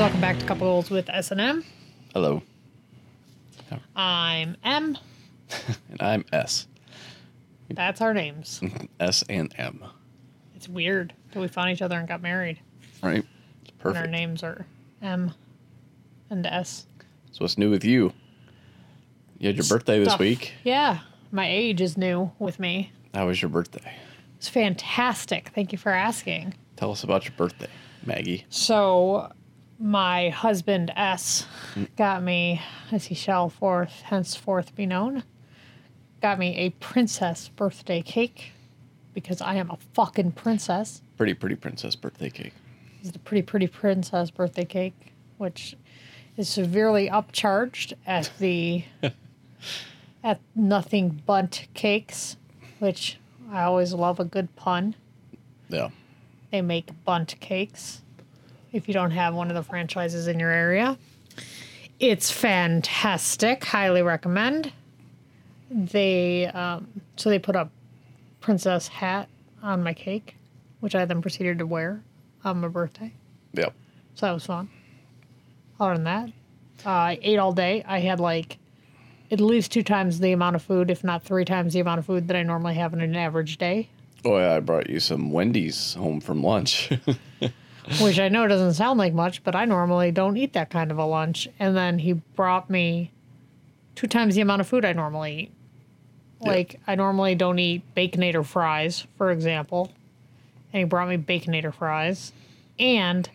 welcome back to Couple Goals with S and M. Hello, I'm M. and I'm S. That's our names. S and M. It's weird that we found each other and got married, Right? It's and our names are M and S. So what's new with you? You had your birthday this Stuff. week. Yeah, my age is new with me. How was your birthday? It's fantastic. Thank you for asking. Tell us about your birthday, Maggie. So, my husband S got me, as he shall forth henceforth be known, got me a princess birthday cake because I am a fucking princess. Pretty pretty princess birthday cake. It's a pretty pretty princess birthday cake, which is severely upcharged at the at Nothing Bundt Cakes, which I always love a good pun. Yeah. They make Bundt cakes if you don't have one of the franchises in your area. It's fantastic. Highly recommend. They um, so they put a princess hat on my cake, which I then proceeded to wear on my birthday. Yep. So that was fun. Other than that, uh, I ate all day. I had like at least two times the amount of food, if not three times the amount of food that I normally have in an average day. Oh yeah, I brought you some Wendy's home from lunch. which I know doesn't sound like much, but I normally don't eat that kind of a lunch. And then he brought me two times the amount of food I normally eat. Like I normally don't eat baconator fries, for example, and he brought me baconator fries and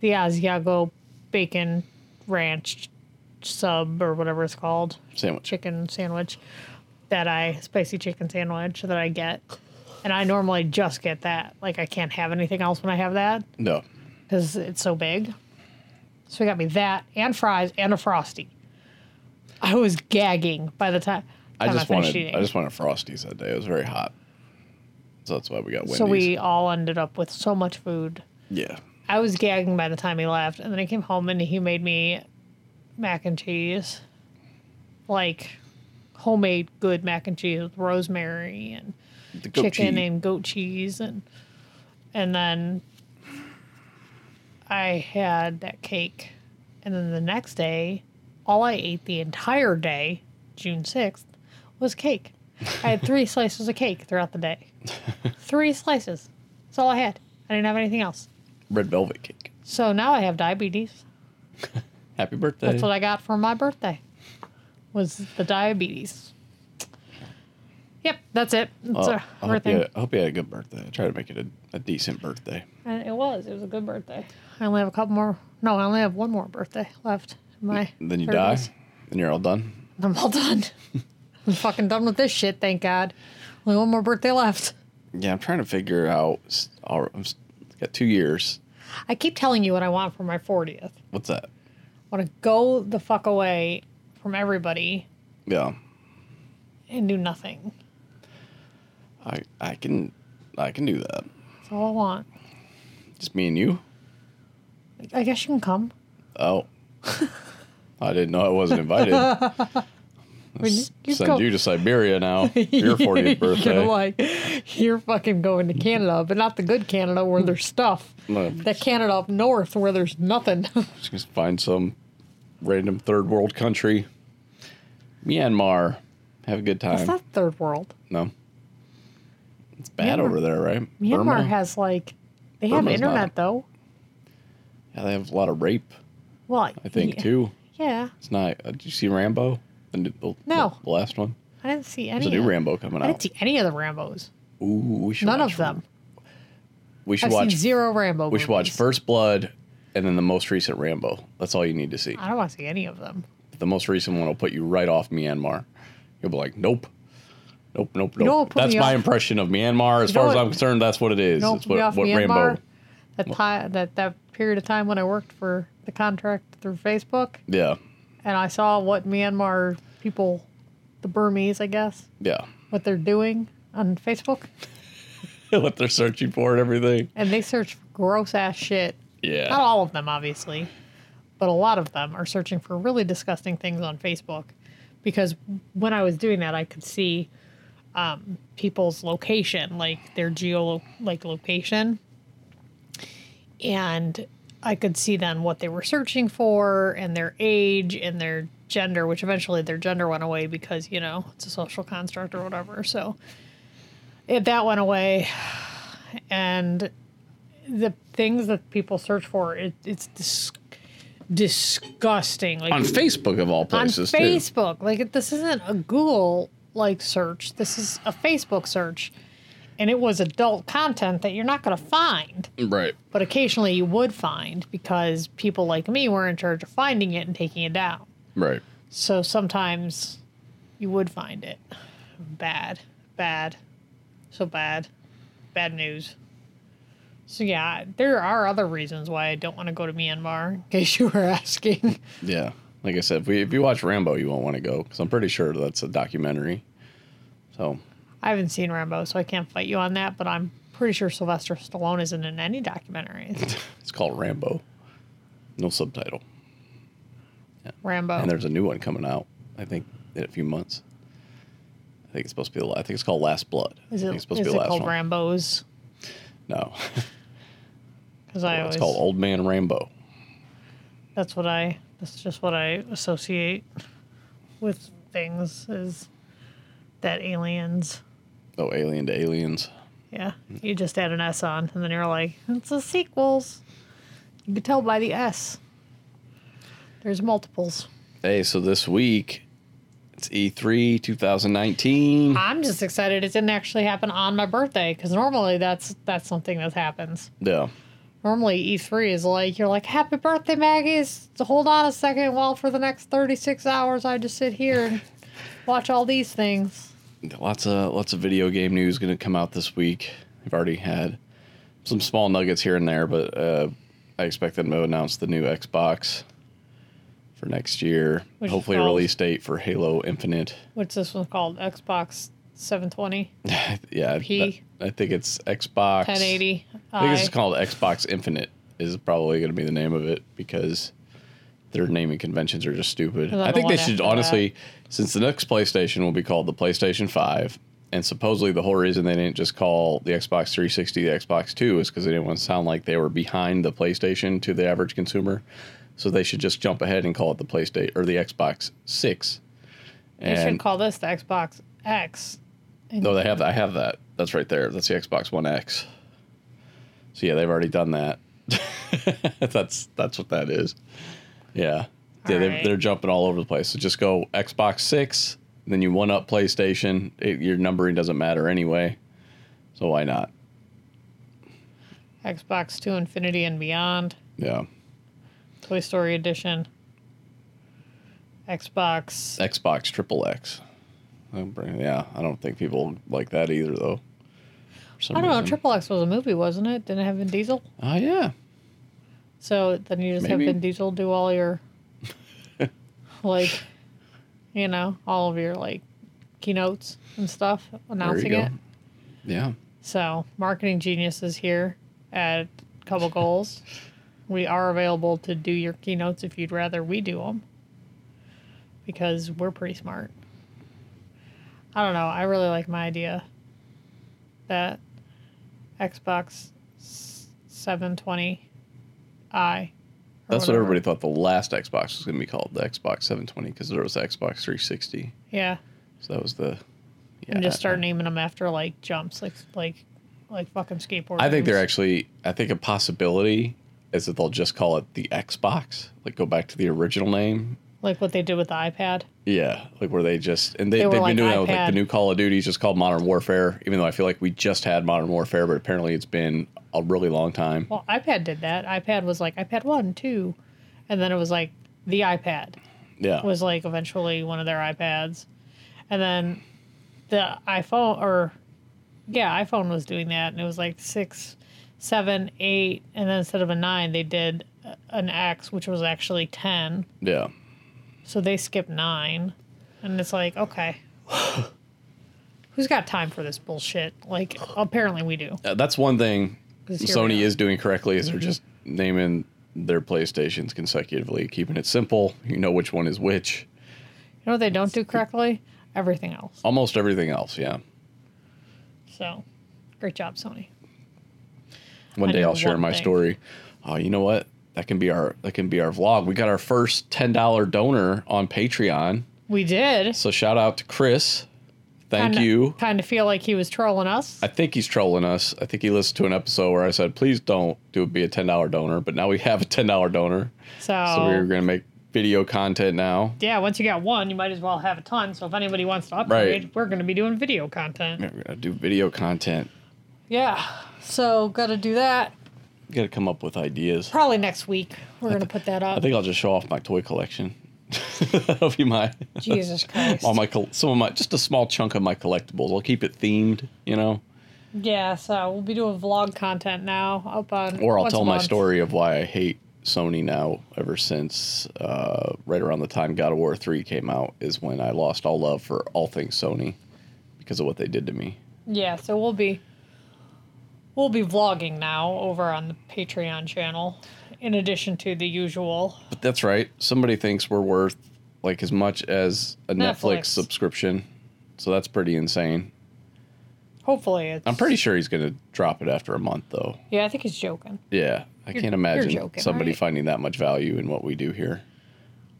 the Asiago bacon ranch sub or whatever it's called Sandwich. chicken sandwich that I spicy chicken sandwich that I get. And I normally just get that. Like I can't have anything else when I have that No. because it's so big. So he got me that and fries and a frosty. I was gagging by the time, I time just finished wanted eating. I just wanted Frosties that day. It was very hot. So that's why we got Wendy's. so we all ended up with so much food. Yeah. I was gagging by the time he left, and then I came home and he made me mac and cheese, like homemade good mac and cheese with rosemary and The goat chicken cheese. and goat cheese and and then I had that cake. And then the next day, all I ate the entire day, June 6th, was cake. I had three slices of cake throughout the day. three slices. That's all I had. I didn't have anything else. red velvet cake. So now I have diabetes. Happy birthday. That's what I got for my birthday. Was the diabetes. Yep, that's it. That's Well, our I, hope birthday. you had, I hope you had a good birthday. I tried to make it a, a decent birthday. And it was. It was a good birthday. I only have a couple more. No, I only have one more birthday left. My Then you 30s. die, and you're all done. I'm all done. I'm fucking done with this shit. Thank God. Only one more birthday left. Yeah, I'm trying to figure out. I'm s- got two years. I keep telling you what I want for my 40th. What's that? I want to go the fuck away from everybody Yeah, and do nothing. I I can I can do that. That's all I want. Just me and you. I guess you can come. Oh, I didn't know I wasn't invited. you Send go- you to Siberia now. for Your 40th You're birthday. like, you're fucking going to Canada, but not the good Canada where there's stuff. No, That Canada up north where there's nothing. just find some random third world country. Myanmar. Have a good time. It's not third world. no. It's bad Myanmar- over there, right? Myanmar Burma? has like they have Burma's not. internet though. Yeah, they have a lot of rape. Well, I think yeah, too. Yeah, It's not. Uh, did you see Rambo? The, new- the, No. The last one. I didn't see There's any. a new of- Rambo coming out. I didn't see any of the Rambo's. Ooh, we should None of them. We should I've watch. zero Rambo. We should watch. First Blood, and then the most recent Rambo. That's all you need to see. I don't want to see any of them. The most recent one will put you right off Myanmar. You'll be like, nope, nope, nope, nope. know that's my off- impression of Myanmar. As You far as I'm concerned, that's what it is. No, it's what, what Myanmar. Rambo. That time, that that period of time when I worked for the contract through Facebook, Yeah, and I saw what Myanmar people, the Burmese, I guess, yeah. what they're doing on Facebook, what they're searching for and everything. and they search for gross ass shit. Yeah. Not all of them, obviously, but a lot of them are searching for really disgusting things on Facebook. Because when I was doing that, I could see um, people's location, like their geo like location, and I could see then what they were searching for and their age and their gender, which eventually their gender went away because, you know, it's a social construct or whatever. So it, that went away. And the things that people search for, it, it's dis- disgusting. Like On Facebook of all on places, too. Facebook. Like this isn't a Google like search. This is a Facebook search. And it was adult content that you're not going to find, Right. but occasionally you would find because people like me were in charge of finding it and taking it down. Right. So sometimes you would find it. Bad, bad, so bad, bad news. So yeah, there are other reasons why I don't want to go to Myanmar. In case you were asking. Yeah. Like I said, if, we, if you watch Rambo, you won't want to go because I'm pretty sure that's a documentary. So, I haven't seen Rambo, so I can't fight you on that. But I'm pretty sure Sylvester Stallone isn't in any documentaries. it's called Rambo. No subtitle. Rambo. And there's a new one coming out, I think, in a few months. I think it's supposed to be the I think it's called Last Blood. is it, it's is to be it last called one. Rambo's? No. Because I it's always called Old Man Rambo. that's what I that's just what I associate with things is that aliens. Oh, Alien to Aliens. Yeah, you just add an S on, and then you're like, it's a sequels. You can tell by the S. There's multiples. Hey, so this week it's E E3 2019. I'm just excited it didn't actually happen on my birthday because normally that's that's something that happens. Yeah. Normally E3 is like you're like happy birthday Maggie's. So hold on a second while for the next 36 hours I just sit here and watch all these things. Lots of lots of video game news going to come out this week. I've already had some small nuggets here and there, but uh, I expect them to announce the new Xbox for next year. Which Hopefully, a release date for Halo Infinite. What's this one called? Xbox 720, yeah, P. I think it's Xbox 1080. I think it's called Xbox Infinite. Is probably going to be the name of it because their naming conventions are just stupid. And I think they should honestly, since the next PlayStation will be called the PlayStation Five, and supposedly the whole reason they didn't just call the Xbox 360 the Xbox Two is because they didn't want to sound like they were behind the PlayStation to the average consumer. So they should just jump ahead and call it the PlayStation or the Xbox Six. They should call this the Xbox X. no, they have I have that. That's right there. That's the Xbox One X. So yeah, they've already done that. that's that's what that is. Yeah, yeah, they're, Alright. they're jumping all over the place. So just go Xbox Six, then you one up PlayStation. It, your numbering doesn't matter anyway, so why not? Xbox 2 Infinity and Beyond. Yeah, Toy Story Edition. Xbox. Xbox Triple X. Bring- Yeah, I don't think people like that either though. I don't know. reason. Triple X was a movie, wasn't it? Didn't it have Vin Diesel? Oh yeah, So then you just Maybe. have Vin Diesel do all your, like, you know, all of your like keynotes and stuff, announcing it. Yeah, So marketing genius is here at Couple Goals. We are available to do your keynotes if you'd rather we do them, because we're pretty smart. I don't know. I really like my idea that Xbox 720i. or That's what everybody thought the last Xbox was going to be called, the Xbox 720, because there was the Xbox 360. Yeah, So that was the. Yeah, and just start naming them after like jumps, like like like fucking skateboard. I think they're actually. I think a possibility is that they'll just call it the Xbox, like go back to the original name. Like what they did with the iPad. Yeah, like where they just and they, they they've like been doing that with like the new Call of Duty, just called Modern Warfare. Even though I feel like we just had Modern Warfare, but apparently it's been a really long time. Well, iPad did that. iPad was like iPad one, two, and then it was like the iPad Yeah, was like eventually one of their iPads, and then the iPhone or yeah, iPhone was doing that, and it was like six, seven, eight, and then instead of a nine, they did an X, which was actually ten. yeah. So they skip nine, and it's like okay. Who's got time for this bullshit? Like, apparently we do. Uh, that's one thing Sony is doing correctly is they're just naming their PlayStations consecutively, keeping it simple. You know which one is which. You know what they don't do correctly? Everything else. Almost everything else, yeah. So, great job, Sony. One I day I'll share my thing. story. Oh, you know what? That can be our that can be our vlog. We got our first ten dollar donor on Patreon. We did. So shout out to Chris. Thank Kinda- you. Kind of feel like he was trolling us. I think he's trolling us. I think he listened to an episode where I said, "Please don't do be a ten dollar donor." But now we have a ten dollar donor, So, so we're gonna make video content now. yeah, once you got one, you might as well have a ton. So if anybody wants to upgrade, Right. we're going to be doing video content. We're gonna do video content. Yeah. So got to do that. Got to come up with ideas. Probably next week. We're going to put that up. I think I'll just show off my toy collection. That'll be my Jesus Christ. all my some of my just a small chunk of my collectibles. I'll keep it themed, you know, Yeah, so we'll be doing vlog content now up on. or I'll tell my story of why I hate Sony now. Ever since uh, right around the time God of War three came out is when I lost all love for all things Sony because of what they did to me. Yeah, so we'll be we'll be vlogging now over on the Patreon channel, in addition to the usual. But that's right. Somebody thinks we're worth like as much as a Netflix, Netflix. subscription. So that's pretty insane. Hopefully, it's. I'm pretty sure he's going to drop it after a month, though. Yeah, I think he's joking. Yeah, I You're- can't you're imagine joking, somebody right? finding that much value in what we do here.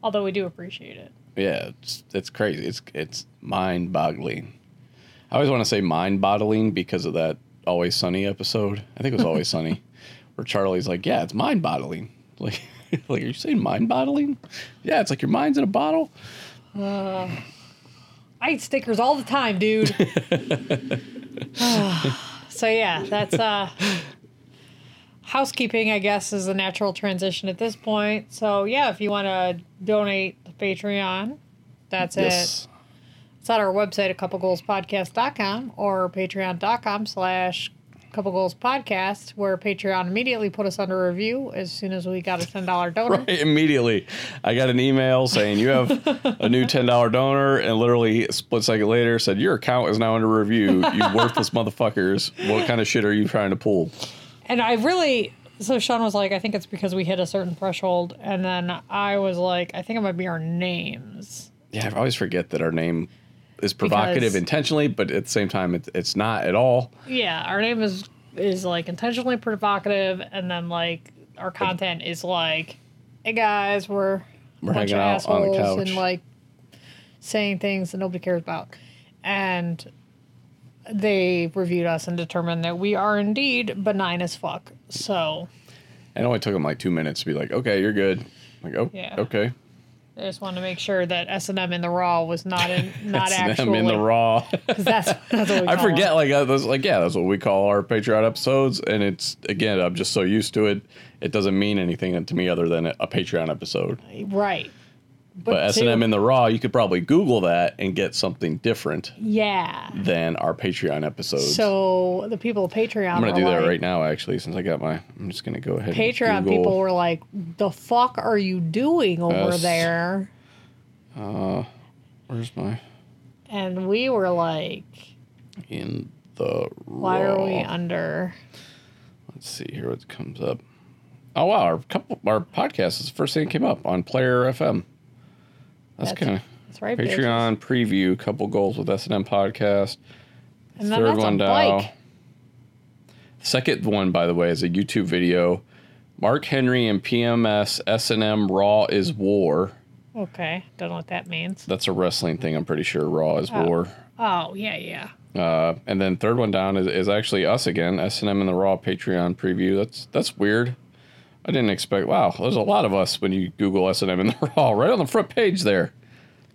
Although we do appreciate it. Yeah, it's it's crazy. It's it's mind boggling. I always want to say mind boggling because of that Always Sunny episode. I think it was Always Sunny, where Charlie's like, "Yeah, it's mind bottling." Like, like, are you saying mind bottling? Yeah, it's like your mind's in a bottle. I eat stickers all the time, dude. so yeah, that's uh housekeeping, I guess, is a natural transition at this point. So yeah, if you want to donate to Patreon, that's it. It's at our website at couplegoalspodcast.com or patreon.com slash couple goals podcast, where Patreon immediately put us under review as soon as we got a $10 donor. Right, immediately. I got an email saying you have a new ten dollar donor, and literally a split second later said your account is now under review. You worthless motherfuckers! What kind of shit are you trying to pull? And I really, so Sean was like, I think it's because we hit a certain threshold. And then I was like, I think it might be our names. Yeah, I always forget that our name is provocative Because- intentionally, but at the same time, it, it's not at all. Yeah, our name is is like intentionally provocative, and then like our content is like, hey guys, we're, We're a bunch hanging of out on the couch. and like saying things that nobody cares about, and they reviewed us and determined that we are indeed benign as fuck. So It only took them like two minutes to be like, okay, you're good. Like, oh, Yeah. okay. I just wanted to make sure that S and M in the raw was not in not S&M actually in the raw. that's that's what we I forget, it. like, uh, that's, like, yeah, that's what we call our Patreon episodes. And it's, again, I'm just so used to it. It doesn't mean anything to me other than a Patreon episode. right. But S and M in the raw, you could probably Google that and get something different yeah. than our Patreon episodes. So the people of Patreon I'm gonna do that right now, actually, since I got my. I'm just gonna go ahead. Patreon people were like, "The fuck are you doing over S- there?" Uh, where's my And we were like, in the "Why raw? are we under?" Let's see here what comes up. Oh wow, our couple our podcast is the first thing that came up on Player FM. That's, That's- kind of That's right, bitches. Patreon preview. Couple goals with S and M podcast. And then Third one down. Second one, by the way, is a YouTube video. Mark Henry and PMS S and M Raw is War. Okay, don't know what that means. That's a wrestling thing. I'm pretty sure Raw is War. Oh yeah, yeah. Uh, and then third one down is, is actually us again, S and M and the Raw Patreon preview. That's that's weird. I didn't expect. Wow, there's a lot of us when you Google S and M and the Raw right on the front page there.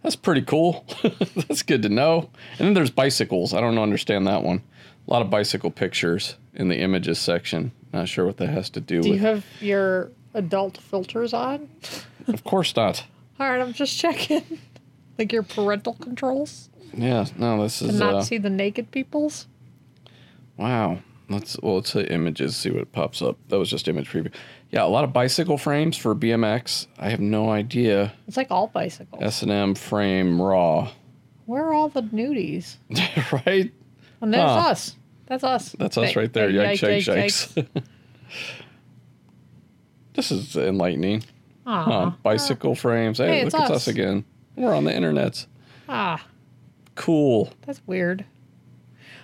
That's pretty cool. that's good to know. And then there's bicycles. I don't understand that one. A lot of bicycle pictures in the images section. Not sure what that has to do, with. Do you have your adult filters on? of course not. All right, I'm just checking. like your parental controls Yeah, no, this is not uh, see the naked peoples. Wow. Let's well, let's hit images, see what pops up. That was just image preview. Yeah, a lot of bicycle frames for BMX. I have no idea. It's like all bicycles. S and M frame raw, Where are all the nudies? right? And there's Huh. us. That's us. That's us right there. Yikes, yikes, yikes, this is enlightening. Aw. Huh, bicycle frames. Hey, Hey, look, it's it's us us. again. We're on the internet. Ah, Cool. that's weird.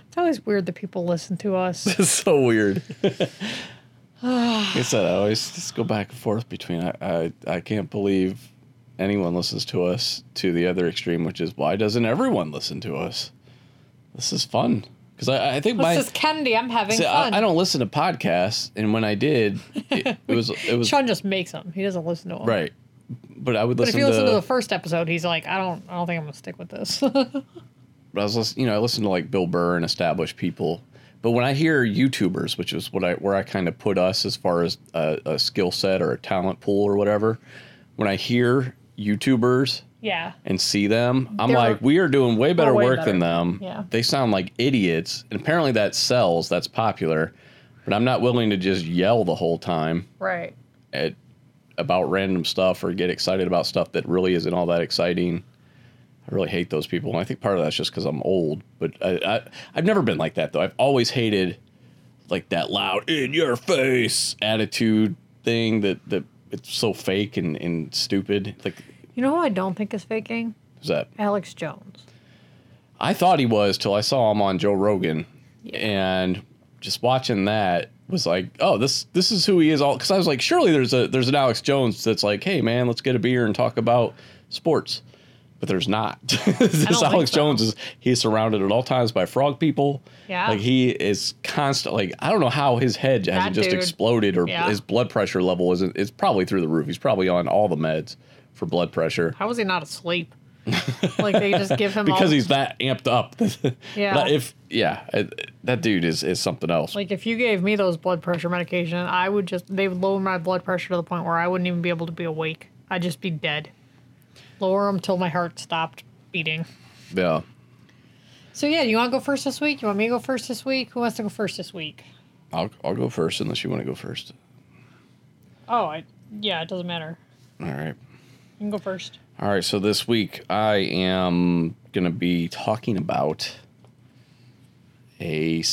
It's always weird that people listen to us. It's so weird. Like I said, I always just go back and forth between I, I I can't believe anyone listens to us to the other extreme, which is why doesn't everyone listen to us? This is fun because I, I think my This is Kennedy. I'm having see, fun. I, I don't listen to podcasts, and when I did, it, it was it was Sean just makes them. He doesn't listen to them. right. But I would But if listen you listen to, to the first episode, he's like, I don't, I don't think I'm gonna stick with this. but I was listening, you know, I listened to like Bill Burr and established people. But when I hear YouTubers, which is what I where I kind of put us as far as a, a skill set or a talent pool or whatever, when I hear YouTubers yeah. and see them, I'm They're- like, we are doing way better way work better. than them. Yeah. They sound like idiots, and apparently that sells. That's popular, but I'm not willing to just yell the whole time Right. at about random stuff or get excited about stuff that really isn't all that exciting. I really hate those people, and I think part of that's just because I'm old. But I, I, I've never been like that though. I've always hated like that loud in your face attitude thing that that it's so fake and, and stupid. Like You know who I don't think is faking? who's that? Alex Jones. I thought he was till I saw him on Joe Rogan, and just watching that was like, oh, this this is who he is. All because I was like, surely there's a there's an Alex Jones that's like, hey man, let's get a beer and talk about sports, but there's not. this Alex so. Jones is he's surrounded at all times by frog people. Yeah. like he is constant. Like I don't know how his head hasn't just dude. exploded or Yeah. his blood pressure level isn't. It's probably through the roof. He's probably on all the meds for blood pressure How was he not asleep? like they just give him because all, he's that amped up. Yeah. But if yeah, it, that dude is is something else. like if you gave me those blood pressure medication, I would just they would lower my blood pressure to the point where I wouldn't even be able to be awake. I'd just be dead. Lower them till my heart stopped beating. yeah. So yeah, you want to go first this week? You want me to go first this week? Who wants to go first this week? I'll I'll go first unless you want to go first. Oh, I yeah, it doesn't matter. All right. You can go first. All right. So this week I am gonna be talking about a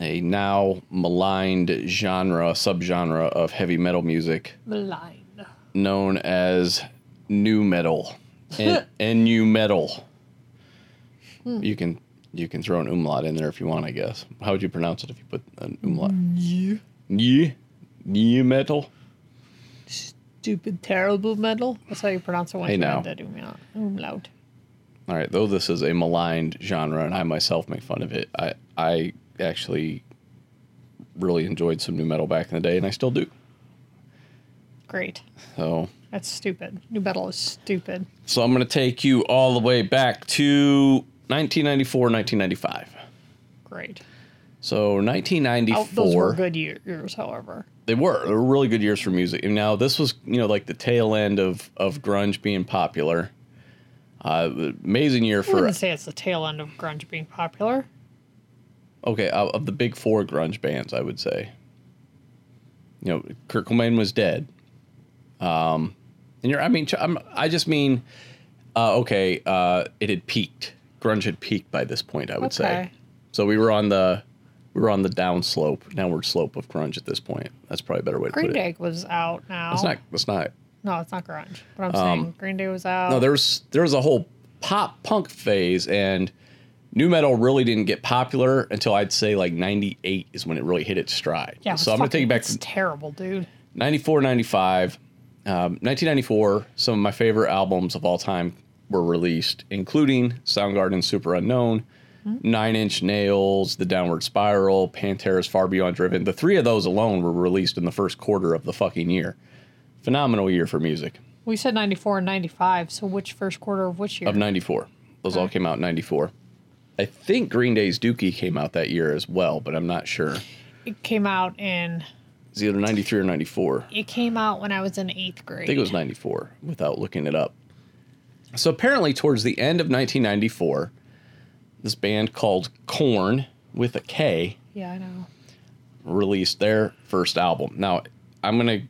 a now maligned genre subgenre of heavy metal music Blind. known as new metal and, and new metal. Hmm. You can you can throw an umlaut in there if you want, I guess. How would you pronounce it if you put an umlaut? New. New. New metal. Stupid, terrible metal. That's how you pronounce it when Hey, you now. that umlaut. Umlaut. All right, though this is a maligned genre, and I myself make fun of it, I I actually really enjoyed some new metal back in the day, and I still do. Great. So That's stupid. New metal is stupid. so I'm gonna take you all the way back to 1994, 1995. Great. So Oh, 1994. those were good years, however. They were. They were really good years for music. And now this was, you know, like the tail end of of grunge being popular. Uh, amazing year for. I wouldn't say it's the tail end of grunge being popular. okay of of the big four grunge bands, I would say. You know, Kurt Cobain was dead. Um, and you're, I mean, I'm, I just mean, uh, okay, uh, it had peaked. Grunge had peaked by this point, I would say. Okay. So we were on the, we were on the down slope, downward slope of grunge at this point. That's probably a better way to Green put it. Green Day was out now. That's not. That's not. No, it's not grunge. But I'm saying Green Day was out. No, there was there was a whole pop punk phase, and new metal really didn't get popular until I'd say like '98 is when it really hit its stride. yeah, so I'm gonna take you back It's to terrible, dude. 94, 95, um, 1994. Some of my favorite albums of all time were released, including Soundgarden, Superunknown. Nine Inch Nails, The Downward Spiral, Pantera's Far Beyond Driven. The three of those alone were released in the first quarter of the fucking year. Phenomenal year for music. We said 94 and 95. So which first quarter of which year? of 94. Those all came out in 94. I think Green Day's Dookie came out that year as well, but I'm not sure. it came out in. It's either 93 or 94. It came out when I was in eighth grade. I think it was 94 without looking it up. So apparently, towards the end of 1994, this band called Korn with a K Yeah, I know. released their first album. Now, I'm gonna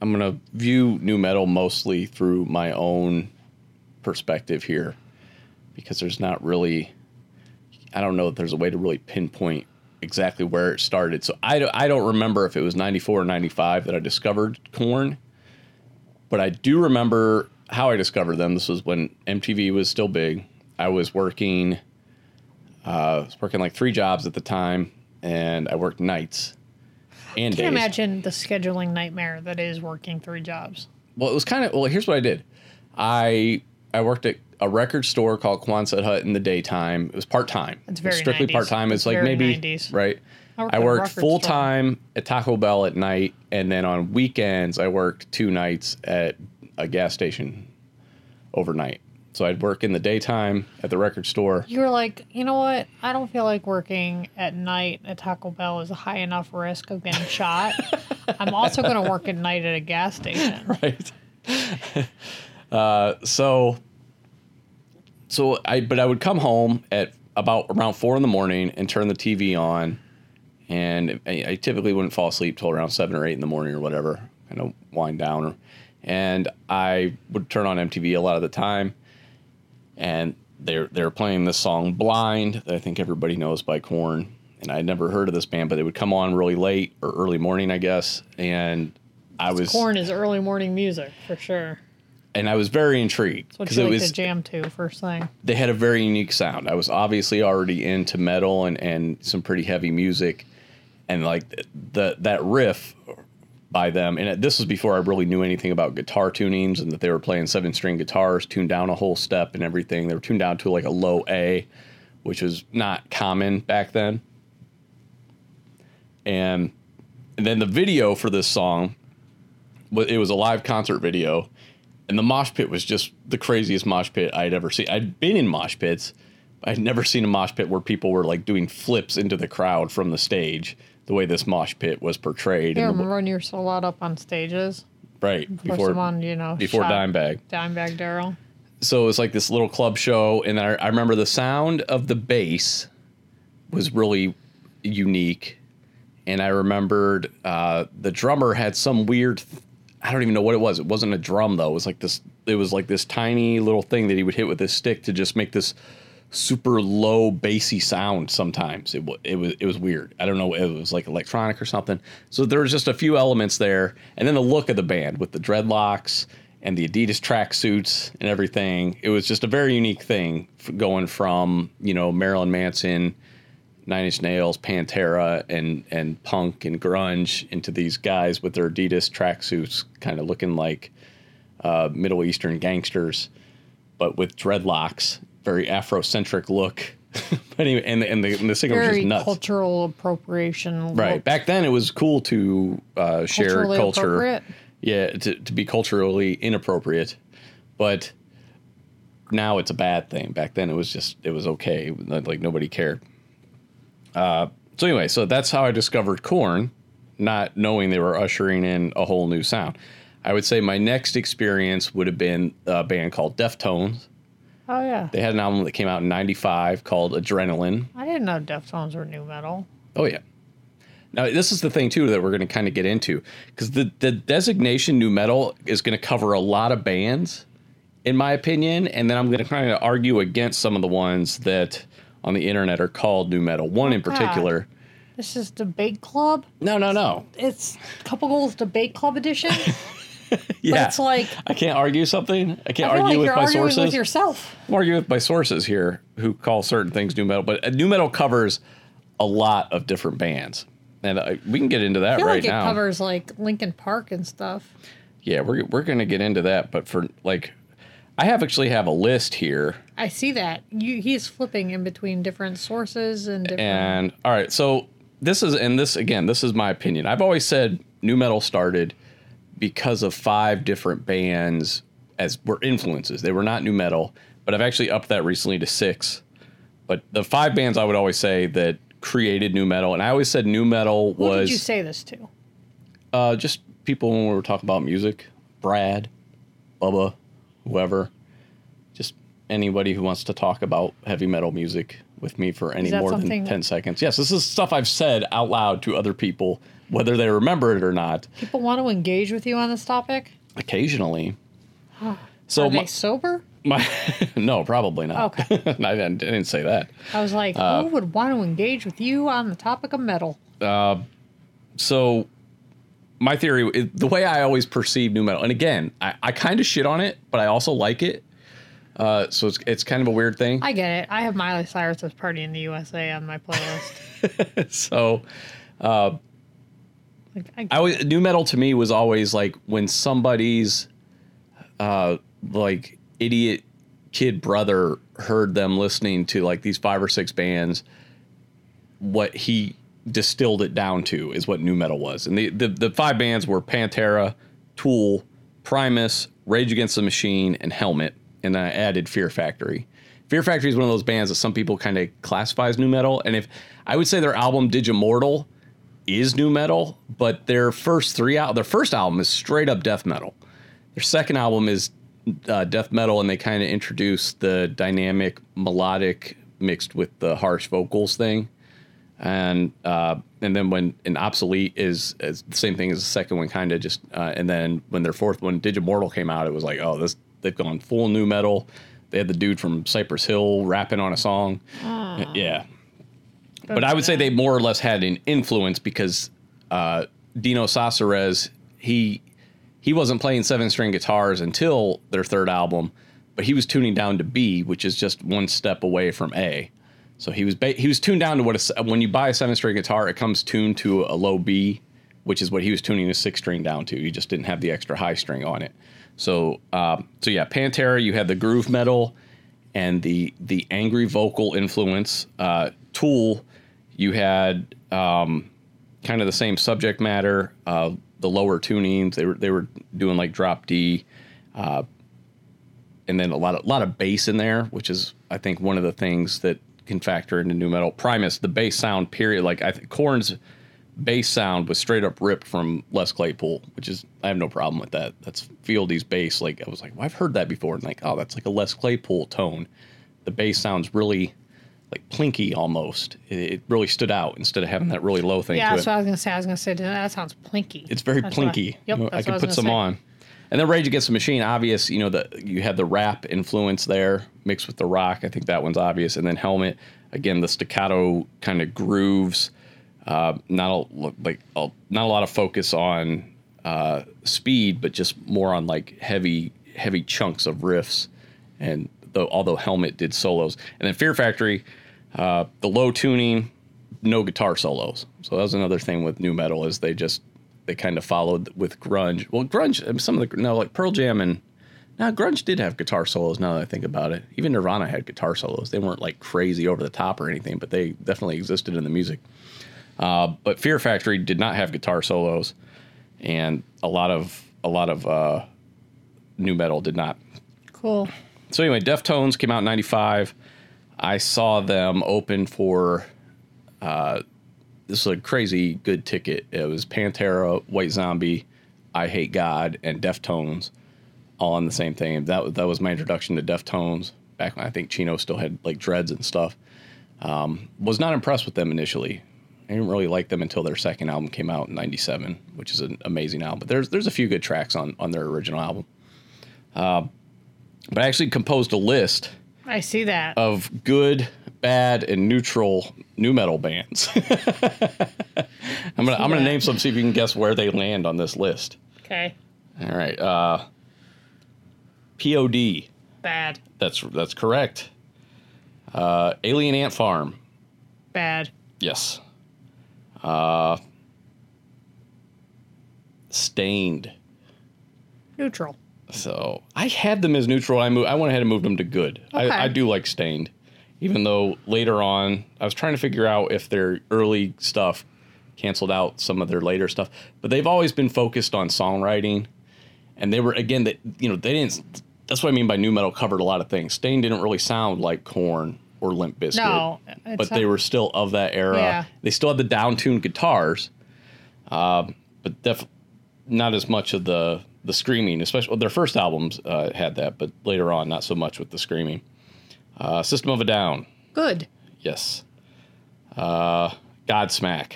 I'm gonna view new metal mostly through my own perspective here, because there's not really I don't know if there's a way to really pinpoint exactly where it started. So I don't, I don't remember if it was 94 or 95 that I discovered Korn, but I do remember how I discovered them. This was when MTV was still big. I was working uh, I was working like three jobs at the time, and I worked nights. and Can't days. imagine the scheduling nightmare that is working three jobs. Well, it was kind of well. Here's what I did. I I worked at a record store called Quonset Hut in the daytime. It was part time. It's very strictly part time. It's It's like maybe 90s. right. I worked I at a worked full time at Taco Bell at night, and then on weekends I worked two nights at a gas station overnight. So I'd work in the daytime at the record store. You were like, you know what? I don't feel like working at night at Taco Bell is a high enough risk of getting shot. I'm also going to work at night at a gas station. right? uh, so, so I, but I would come home at about around four in the morning and turn the TV on, and I, I typically wouldn't fall asleep till around seven or eight in the morning or whatever, kind of wind down, or, and I would turn on MTV a lot of the time, and they're they're playing this song "Blind" that I think everybody knows by Korn. And I'd never heard of this band, but they would come on really late or early morning, I guess. And I was Korn is early morning music for sure. And I was very intrigued because it like was jam to first thing. they had a very unique sound. I was obviously already into metal and, and some pretty heavy music, and like the that riff by them. And this was before I really knew anything about guitar tunings and that they were playing seven string guitars, tuned down a whole step and everything. They were tuned down to like a low A, which was not common back then. And and then the video for this song, it was a live concert video, and the mosh pit was just the craziest mosh pit I'd ever seen. I'd been in mosh pits, but I'd never seen a mosh pit where people were like doing flips into the crowd from the stage. The way this mosh pit was portrayed, Yeah, in the, remember when you were so loud up on stages? right Before before someone, you know, before Dimebag. Dimebag Darrell. so it was like this little club show and I, I remember the sound of the bass was really unique and i remembered uh, the drummer had some weird i don't even know what it was. It wasn't a drum though. It was like this it was like this tiny little thing that he would hit with his stick to just make this super low bassy sound sometimes. It, it was it was weird. I don't know it was like electronic or something. So there was just a few elements there. And then the look of the band with the dreadlocks and the adidas tracksuits and everything. It was just a very unique thing going from you know marilyn manson Nine Inch Nails, Pantera, and and punk and grunge into these guys with their Adidas tracksuits, kind of looking like uh, Middle Eastern gangsters, but with dreadlocks, very Afrocentric look. but anyway, and, and the and the singer was Very just nuts. cultural appropriation. Right back then, it was cool to uh, share culture. Yeah, to, to be culturally inappropriate, but now it's a bad thing. Back then, it was just it was okay. Like nobody cared. Uh, so anyway, so that's how I discovered Korn, not knowing they were ushering in a whole new sound. I would say my next experience would have been a band called Deftones. Oh yeah. They had an album that came out in '95 called Adrenaline. I didn't know Deftones were new metal. Oh yeah. Now this is the thing too that we're going to kind of get into because the the designation new metal is going to cover a lot of bands, in my opinion, and then I'm going to kind of argue against some of the ones that on the internet are called new metal. One in God. particular. This is Debate Club. No, no, no. It's Couple Goals Debate Club edition. Yeah, it's like- I can't argue something. I can't I argue like with you're my arguing sources. with yourself. I'm arguing with my sources here who call certain things new metal, but uh, new metal covers a lot of different bands, and uh, we can get into that I feel right like it now. covers like Linkin Park and stuff. Yeah, we're we're gonna get into that, but for like, I have actually have a list here, I see that. You he's flipping in between different sources and different and all right, so this is and this again, this is my opinion. I've always said new metal started because of five different bands as were influences. They were not new metal, but I've actually upped that recently to six. But the five bands I would always say that created new metal, and I always said new metal was. Who did you say this to? Uh, just people when we were talking about music. Brad, Bubba, whoever. Just anybody who wants to talk about heavy metal music with me for any more than 10 seconds. Yes, this is stuff I've said out loud to other people, whether they remember it or not, People want to engage with you on this topic. occasionally. So Are they my, sober? my no, probably not. Okay. I, didn't, I didn't say that. I was like, Uh, who would want to engage with you on the topic of metal? so my theory is- the way i always perceive new metal and again i, I kind of shit on it but i also like it uh, so it's, it's kind of a weird thing I get it. I have Miley Cyrus's "Party in the USA" on my playlist. so like Like, I, I was new metal to me was always like when somebody's uh like idiot kid brother heard them listening to like these five or six bands what he distilled it down to is what new metal was and the the, the five bands were pantera tool primus rage against the machine and helmet and i added fear factory fear factory is one of those bands that some people kind of classify as new metal and if i would say their album digimortal is new metal, but their first three out, their first album is straight up death metal. Their second album is uh, death metal, and they kind of introduce the dynamic melodic mixed with the harsh vocals thing. And uh, and then when an obsolete is, is the same thing as the second one, kind of just. Uh, and then when their fourth one, Digimortal, came out, it was like, oh, this they've gone full new metal. They had the dude from Cypress Hill rapping on a song. Yeah, but I would say they more or less had an influence because uh, Dino Cazares he he wasn't playing seven string guitars until their third album, but he was tuning down to B, which is just one step away from A. So he was ba- he was tuned down to what a, when you buy a seven string guitar, it comes tuned to a low B, which is what he was tuning his six string down to. He just didn't have the extra high string on it. So um, so yeah, Pantera, you had the groove metal and the the angry vocal influence. Uh, Tool, you had um, kind of the same subject matter, uh, the lower tunings. They were they were doing like drop D, uh, and then a lot of lot of bass in there, which is I think one of the things that can factor into new metal. Primus, the bass sound period, like I think Korn's bass sound was straight up ripped from Les Claypool, which is I have no problem with that. That's Fieldy's bass. Like I was like, well, I've heard that before, and like, oh, that's like a Les Claypool tone. The bass sounds really like plinky almost. It, it really stood out instead of having that really low thing yeah, that's it. what I was gonna say. I was gonna say that sounds plinky. It's very That's what I- plinky. Yep, You know, I could what put some gonna on. And then Rage Against the Machine, obvious, you know, the you had the rap influence there mixed with the rock. I think that one's obvious. And then Helmet, again, the staccato kind of grooves. Uh, not a, like a, not a lot of focus on uh, speed, but just more on like heavy heavy chunks of riffs. And though although Helmet did solos, and then Fear Factory, uh, the low tuning, no guitar solos. So that was another thing with new metal is they just they kind of followed with grunge. Well, grunge, some of the no like Pearl Jam and now grunge did have guitar solos. Now that I think about it, even Nirvana had guitar solos. They weren't like crazy over the top or anything, but they definitely existed in the music. Uh, but Fear Factory did not have guitar solos, and a lot of a lot of uh, new metal did not Cool. so anyway, Deftones came out in '95. I saw them open for. Uh, this was a crazy good ticket. It was Pantera, White Zombie, Eyehategod, and Deftones, all on the same thing. That was that was my introduction to Deftones back when I think Chino still had like dreads and stuff. Um, was not impressed with them initially. I didn't really like them until their second album came out in '97, which is an amazing album. But there's there's a few good tracks on on their original album. Uh, but I actually composed a list I see that. of good, bad, and neutral new metal bands. I'm gonna I'm gonna name some. See if you can guess where they land on this list. okay. All right. Uh, Pod. Bad. That's that's correct. Uh, Alien Ant Farm. Bad. Yes. Uh, Staind. Neutral. So I had them as neutral. I moved, I went ahead and moved them to good. Okay. I, I do like Staind, even though later on I was trying to figure out if their early stuff canceled out some of their later stuff. But they've always been focused on songwriting, and they were again that you know they didn't. That's what I mean by new metal covered a lot of things. Staind didn't really sound like Korn or Limp Bizkit, No, but they were still of that era. Yeah. They still had the down-tuned guitars, um, but def- not as much of the the screaming. Especially well, their first albums uh, had that, but later on, not so much with the screaming. Uh, System of a Down, Good. yes. Uh, Godsmack,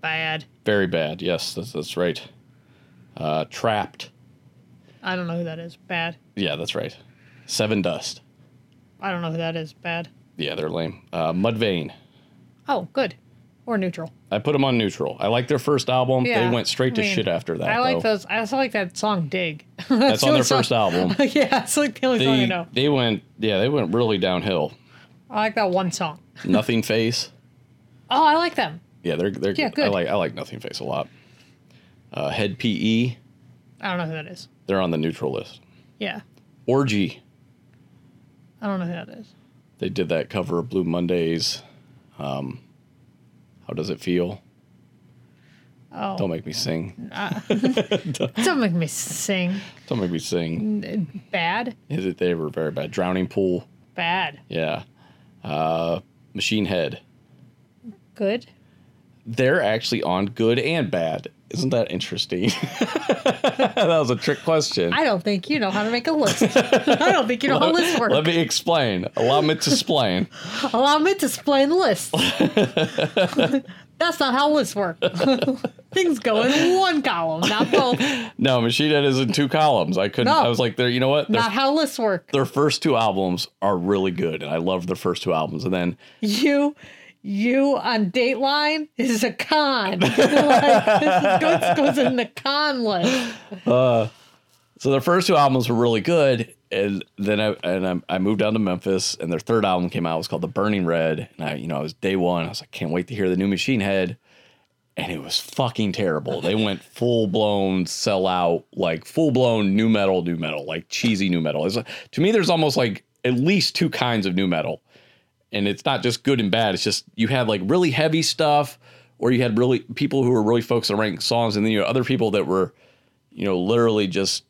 Bad. very bad. Yes, that's, that's right. Uh, Trapt, I don't know who that is. Bad. yeah, that's right. Sevendust, I don't know who that is. Bad. yeah, they're lame. Uh, Mudvayne, Oh, good. Or neutral. I put them on neutral. I like their first album. Yeah, they went straight to I mean, shit after that. I like though. those. I also like that song "Dig." That's the on their first album. yeah, it's like the only song I They, know. they went, yeah, they went really downhill. I like that one song. Nothingface. Oh, I like them. Yeah, they're they're Yeah, good. I like I like Nothingface a lot. Uh, Hed PE, I don't know who that is. they're on the neutral list. Yeah. Orgy, I don't know who that is. they did that cover of Blue Mondays. Um, how does it feel? Oh. Don't make me sing. Don't make me sing. Don't make me sing. Bad? Is it they were very bad? Drowning Pool, Bad. yeah. Uh, Machine Head, Good. they're actually on good and bad. Isn't that interesting? that was a trick question. I don't think you know how to make a list. I don't think you know how lists work. Let me explain. Allow me to explain. Allow me to explain lists. That's not how lists work. Things go in one column, not both. No, Machine Head is in two columns. I couldn't. No. I was like, there. You know what? Their, Not how lists work. their first two albums are really good, and I love their first two albums. And then You, you on Dateline is a con. like, this goes, goes in the con list. Uh, so their first two albums were really good, and then I and I, I moved down to Memphis, and their third album came out. It was called The Burning Red, and I, you know, I was day one. I was like, can't wait to hear the new Machine Head, and it was fucking terrible. They went full blown sell out, like full blown new metal, new metal, like cheesy new metal. It's like, to me, there's almost like at least two kinds of new metal, and it's not just good and bad. It's just you had like really heavy stuff, or you had really people who were really focused on writing songs, and then you had other people that were, you know, literally just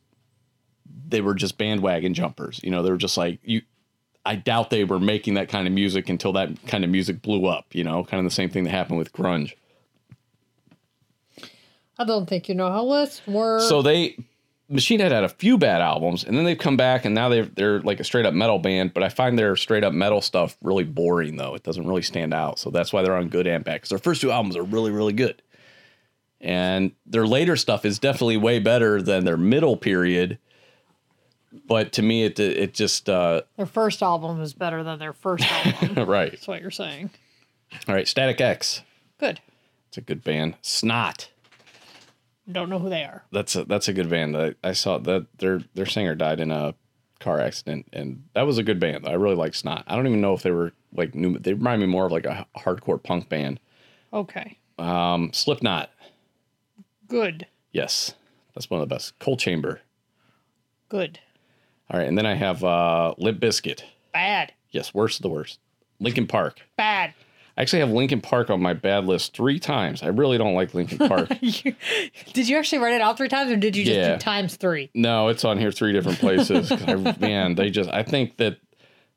they were just bandwagon jumpers. You know, they were just like you. I doubt they were making that kind of music until that kind of music blew up. You know, kind of the same thing that happened with grunge. I don't think you know how lists work. So they, Machine Head had a few bad albums, and then they've come back, and now they're they're like a straight up metal band. But I find their straight up metal stuff really boring, though. It doesn't really stand out. So that's why they're on good and bad. Because their first two albums are really really good, and their later stuff is definitely way better than their middle period. But to me, it it just uh, their first album is better than their first album. right. That's what you're saying. All right, Static X. Good. It's a good band. Snot. Don't know who they are. That's a that's a good band. I, I saw that their their singer died in a car accident, and that was a good band. I really like Snot. I don't even know if they were like new. They remind me more of like a hardcore punk band. Okay. Um, Slipknot. Good. Yes, that's one of the best. Coal Chamber. Good. All right, and then I have uh, Limp Bizkit. Bad. Yes, worst of the worst. Linkin Park. Bad. I actually have Linkin Park on my bad list three times. I really don't like Linkin Park. did you actually write it out three times or did you just Yeah. do times three? No, it's on here three different places. I, man, they just. I think that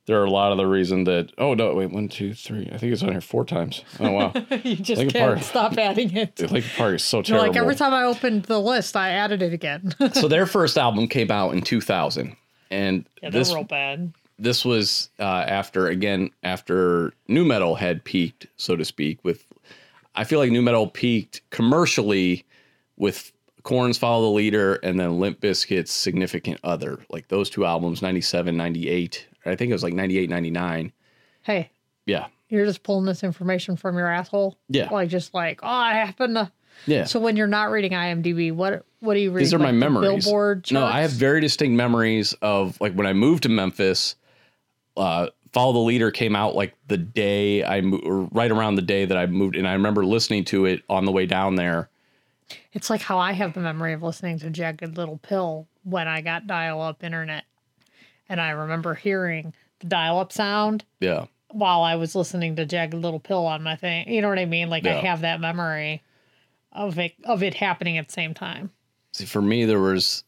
there are a lot of the reason that. Oh no! Wait, one, two, three. I think it's on here four times. Oh wow! you just can't Park. stop adding it. Linkin Park is so You're terrible. like every time I opened the list, I added it again. so their first album came out in 2000, and yeah, they're this real bad. This was uh, after again after new metal had peaked, so to speak. With I feel like new metal peaked commercially with Korn's Follow the Leader and then Limp Bizkit's Significant Other. Like those two albums, 97, 98. I think it was like 98, 99. Hey, Yeah. you're just pulling this information from your asshole. Yeah. Like just like, oh, I happen to. Yeah. So when you're not reading IMDb, what what are you reading? These are Like my memories. Billboard. No, I have very distinct memories of like when I moved to Memphis. Uh, Follow the Leader came out like the day I moved, right around the day that I moved, and I remember listening to it on the way down there. It's like how I have the memory of listening to Jagged Little Pill when I got dial up internet. And I remember hearing the dial up sound Yeah, while I was listening to Jagged Little Pill on my thing. You know what I mean? Like I have that memory of it of it happening at the same time. See, for me, there was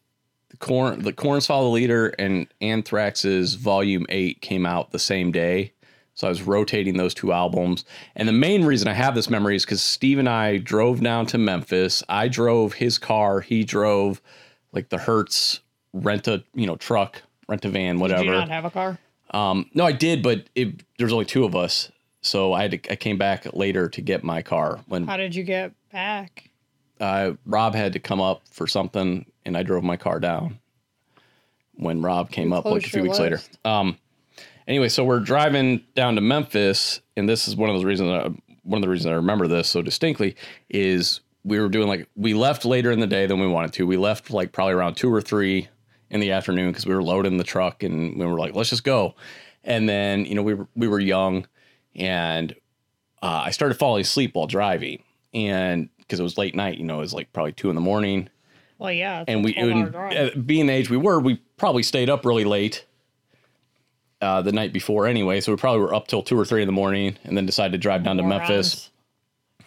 the Korn, the Korn's Follow the Leader, and Anthrax's Volume Eight came out the same day. So I was rotating those two albums, and the main reason I have this memory is because Steve and I drove down to Memphis. I drove his car. He drove like the Hertz rent a you know truck, rent a van, whatever. Did you not have a car? Um, no, I did, but it, there's only two of us, so I had to, I came back later to get my car when How did you get back? uh, Rob had to come up for something, and I drove my car down when Rob came up like a few weeks later. Um, anyway, so we're driving down to Memphis, and this is one of those reasons. I, one of the reasons I remember this so distinctly is we were doing like we left later in the day than we wanted to. We left like probably around two or three in the afternoon because we were loading the truck, and we were like, let's just go. And then you know we were we were young, and uh, I started falling asleep while driving, and because it was late night. You know, it was like probably two in the morning, Well, yeah. and we and, uh, being the age we were, we probably stayed up really late. Uh, the night before, anyway, so we probably were up till two or three in the morning, and then decided to drive down to Morons. Memphis.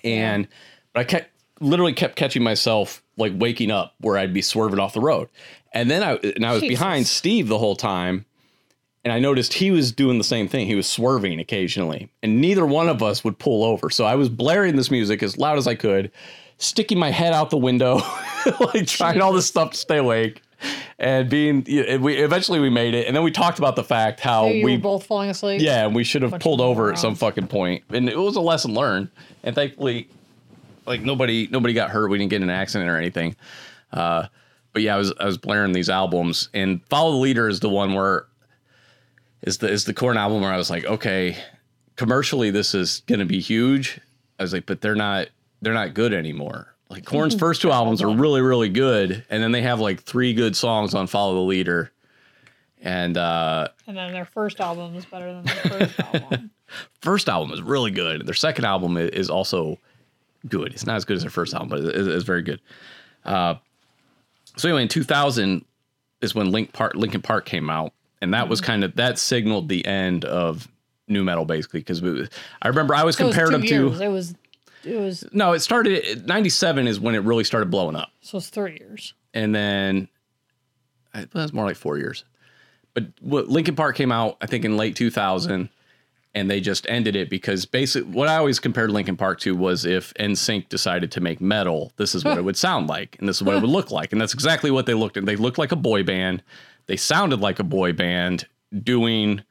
And but I kept literally kept catching myself like waking up where I'd be swerving off the road, and then I and I was Jesus. behind Steve the whole time, and I noticed he was doing the same thing. He was swerving occasionally, and neither one of us would pull over. So I was blaring this music as loud as I could, sticking my head out the window, like trying all this stuff to stay awake. And being, we eventually we made it, and then we talked about the fact how we were both falling asleep. yeah, and we should have pulled over at some fucking point, and it was a lesson learned. And thankfully, like nobody nobody got hurt. We didn't get in an accident or anything. Uh, but yeah, I was I was blaring these albums, and Follow the Leader is the one where is the is the Korn album where I was like, okay, commercially this is gonna be huge. I was like, but they're not they're not good anymore. Like Korn's first two albums are really really good, and then they have like three good songs on Follow the Leader, and uh, And then their first album is better than their first album. first album is really good. Their second album is also good. It's not as good as their first album, but it's very good. Uh, so anyway, in 2000 is when Link Park, Linkin Park came out, and that was Mm-hmm. kind of that signaled the end of new metal, basically. Because I remember I always So was compared them years. to. It was, it was, No, it started. 97 is when it really started blowing up so it's three years. and then it was more like four years. But what Linkin Park came out, I think, in late 2000, and they just ended it because basically what I always compared Linkin Park to was if NSYNC decided to make metal, this is what it would sound like, and this is what it would look like, and that's exactly what they looked at. They looked like a boy band, they sounded like a boy band doing.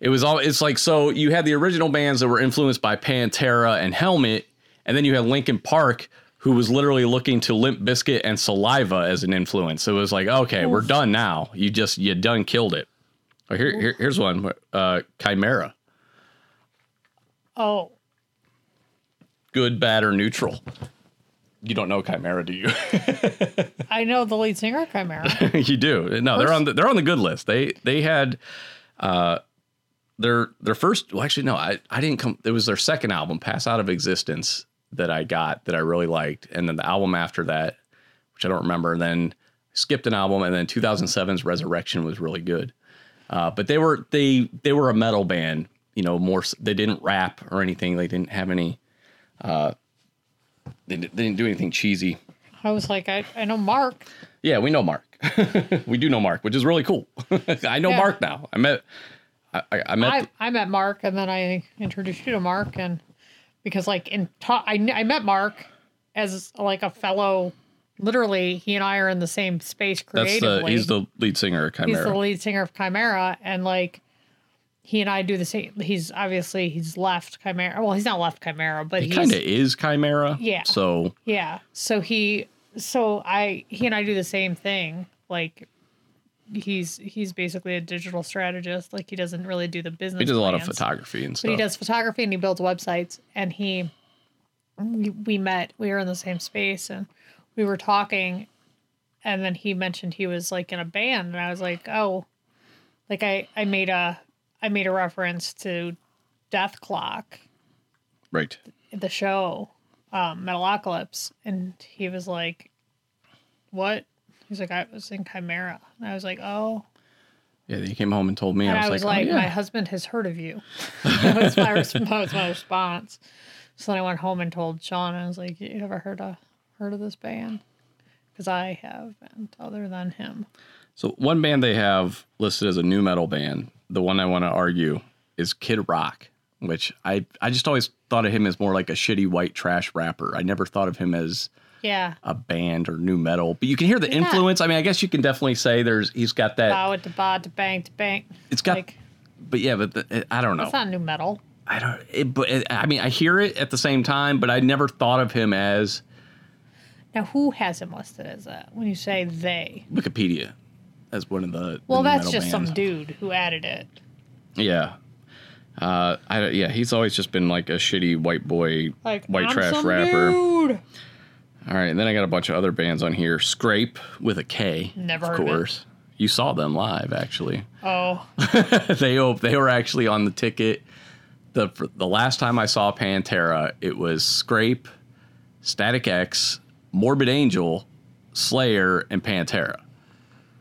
It was all. It's like so. You had the original bands that were influenced by Pantera and Helmet, and then you had Linkin Park, who was literally looking to Limp Bizkit and Saliva as an influence. So it was like, okay, we're done now. You just you done killed it. Oh, here, here here's one. Uh, Chimaira, Oh, good, bad, or neutral. You don't know Chimaira, do you? I know the lead singer of Chimaira. you do. No, they're on the they're on the good list. They they had uh their their first well actually no, I, I didn't come it was their second album, Pass Out of Existence, that I got that I really liked. And then the album after that, which I don't remember, and then skipped an album, and then 2007's Resurrection was really good. Uh, but they were they they were a metal band, you know, more they didn't rap or anything. They didn't have any uh they, they didn't do anything cheesy. I was like, I, I know Mark. Yeah, we know Mark. we do know Mark, which is really cool. I know Yeah. Mark now. I met, I, I, met. I, I met Mark and then I introduced you to Mark and because like in ta- I, I met Mark as like a fellow literally he and I are in the same space that's creatively. the he's the lead singer of He's Chimaira. the lead singer of Chimaira and like he and I do the same he's obviously he's left Chimaira. Well, he's not left Chimaira, but he kind of is Chimaira. Yeah. So Yeah. So he so I he and I do the same thing. Like he's he's basically a digital strategist. Like he doesn't really do the business. he does a lot of photography and stuff. But he does photography and he builds websites and he we, we met, we were in the same space and we were talking and then he mentioned he was like in a band and I was like, "Oh, like I I made a I made a reference to Dethklok Right. the show, um, Metalocalypse, and he was like, "What?" He's like, "I was in Chimaira," and I was like, "Oh," Yeah. He came home and told me. and I was, like, "My oh, yeah. husband has heard of you." that, was my res- that was my response. So then I went home and told Sean. I was like, "You ever heard of heard of this band?" Because I have, and other than him. So one band they have listed as a new metal band, the one I want to argue is Kid Rock, which I I just always thought of him as more like a shitty white trash rapper. I never thought of him as Yeah, a band or new metal. But you can hear the Yeah. influence. I mean, I guess you can definitely say there's he's got that. bow it to ba to bang to bang. It's got, like but yeah, but the, I don't know. It's not new metal. I don't. It, but it, I mean, I hear it at the same time, but I never thought of him as Now, who has him listed as that? When you say they, Wikipedia as one of the. the well, new that's just some dude who added it. Yeah. Uh, I yeah, he's always just been like a shitty white boy, Like white I'm trash some rapper. Dude. All right, and then I got a bunch of other bands on here. Skrape with a K, Never of heard of it. course. You saw them live, actually. Oh, they op- they were actually on the ticket. the The last time I saw Pantera, it was Skrape, Static X, Morbid Angel, Slayer, and Pantera.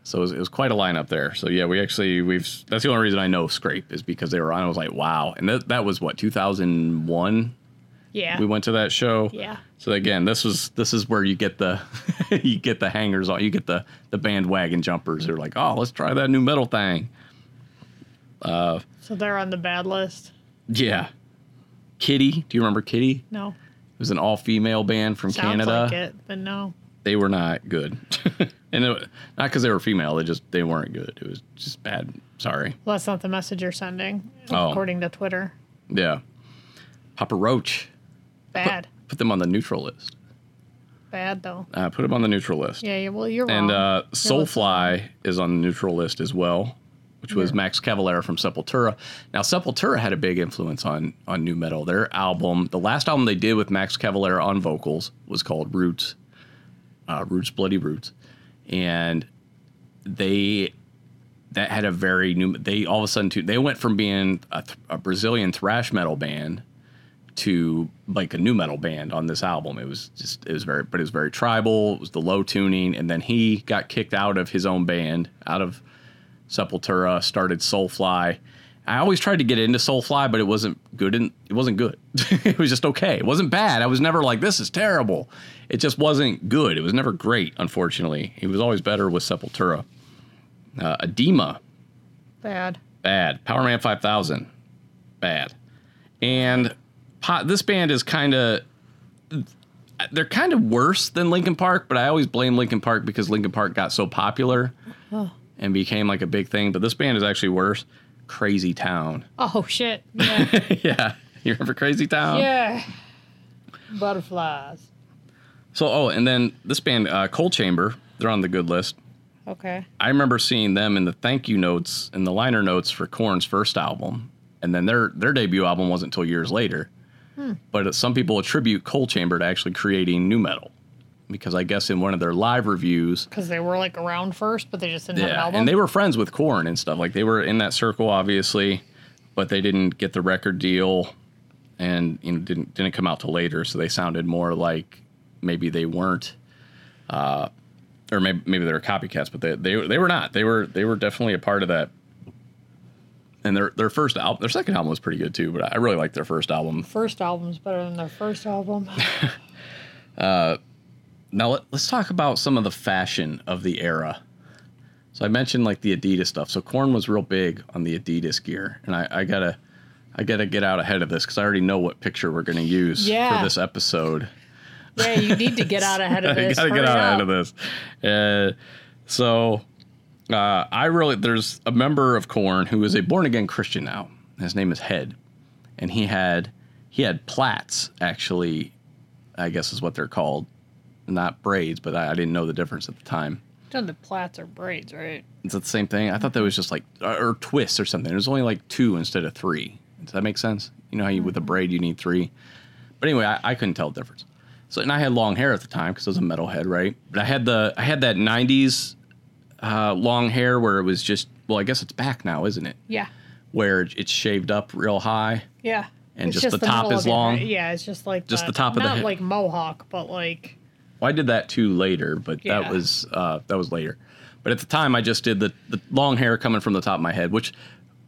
So it was, it was quite a lineup there. So yeah, we actually we've that's the only reason I know Skrape is because they were on. I was like, wow, and that that was what 2001. Yeah. We went to that show. Yeah. So again, this was this is where you get the you get the hangers on, you get the the bandwagon jumpers. They're like, oh, let's try that new metal thing. Uh, so they're on the bad list. Yeah. Kitty, do you remember Kitty? No. It was an all female band from Sounds Canada. like it, but no. They were not good, and it, not because they were female. They just they weren't good. It was just bad. Sorry. Well, that's not the message you're sending, Oh. according to Twitter. Yeah. Papa Roach. Bad. Put them on the neutral list. Bad though. Uh, put them on the neutral list. Yeah, yeah, well, you're wrong. And uh, Soulfly is on the neutral list as well, which was Yeah. Max Cavalera from Sepultura. Now, Sepultura had a big influence on on new metal. Their album, the last album they did with Max Cavalera on vocals, was called Roots, uh, Roots Bloody Roots, and they that had a very new. They all of a sudden too, they went from being a, th- a Brazilian thrash metal band to like a new metal band on this album. It was just it was very but it was very tribal. It was the low tuning, and then he got kicked out of his own band, out of Sepultura, started Soulfly. I always tried to get into Soulfly, but it wasn't good. And it wasn't good. it was just okay. It wasn't bad. I was never like this is terrible. It just wasn't good. It was never great. Unfortunately, he was always better with Sepultura. Uh, Adema, Bad. bad. Powerman 5000, bad. And po- this band is kind of they're kind of worse than Linkin Park, but I always blame Linkin Park because Linkin Park got so popular and became like a big thing. But this band is actually worse. Crazy Town. Oh shit. Yeah. yeah, you remember Crazy Town? yeah. Butterflies. So oh, and then this band, uh, Coal Chamber, they're on the good list. Okay. I remember seeing them in the thank you notes in the liner notes for Korn's first album, and then their their debut album wasn't until years later. But some people attribute Coal Chamber to actually creating new metal, because I guess in one of their live reviews, Because they were like around first, but they just didn't have an album. and they were friends with Korn and stuff. Like they were in that circle, obviously, but they didn't get the record deal, and you know didn't didn't come out till later. So they sounded more like maybe they weren't, uh, or maybe maybe they were copycats, but they they they were not. They were they were definitely a part of that. And their their first album, their second album was pretty good too. But I really liked their first album. first album's better than their first album. Now let, let's talk about some of the fashion of the era. So I mentioned like the Adidas stuff. So Korn was real big on the Adidas gear, and I, I gotta, I gotta get out ahead of this because I already know what picture we're gonna use Yeah. for this episode. yeah, you need to get out ahead of I this. gotta get Hurry out ahead of this. Uh, so uh, I really there's a member of Korn who is a born again Christian now. His name is Head, and he had he had plats actually. I guess is what they're called, not braids, but I, I didn't know the difference at the time. Done the plaits or braids, right? Is that the same thing? I thought that was just like or, or twists or something. It was only like two instead of three. Does that make sense? You know how you with a braid you need three. But anyway, I, I couldn't tell the difference. So and I had long hair at the time because I was a metalhead, right? But I had the I had that '90s uh, long hair where it was just well, I guess it's back now, isn't it? Yeah. Where it's shaved up real high. Yeah. And It's just the top is long? Yeah, it's just like Just that. the top of the head. like mohawk, but like Well, I did that too later, but Yeah. that was uh, that was later. But at the time, I just did the, the long hair coming from the top of my head, which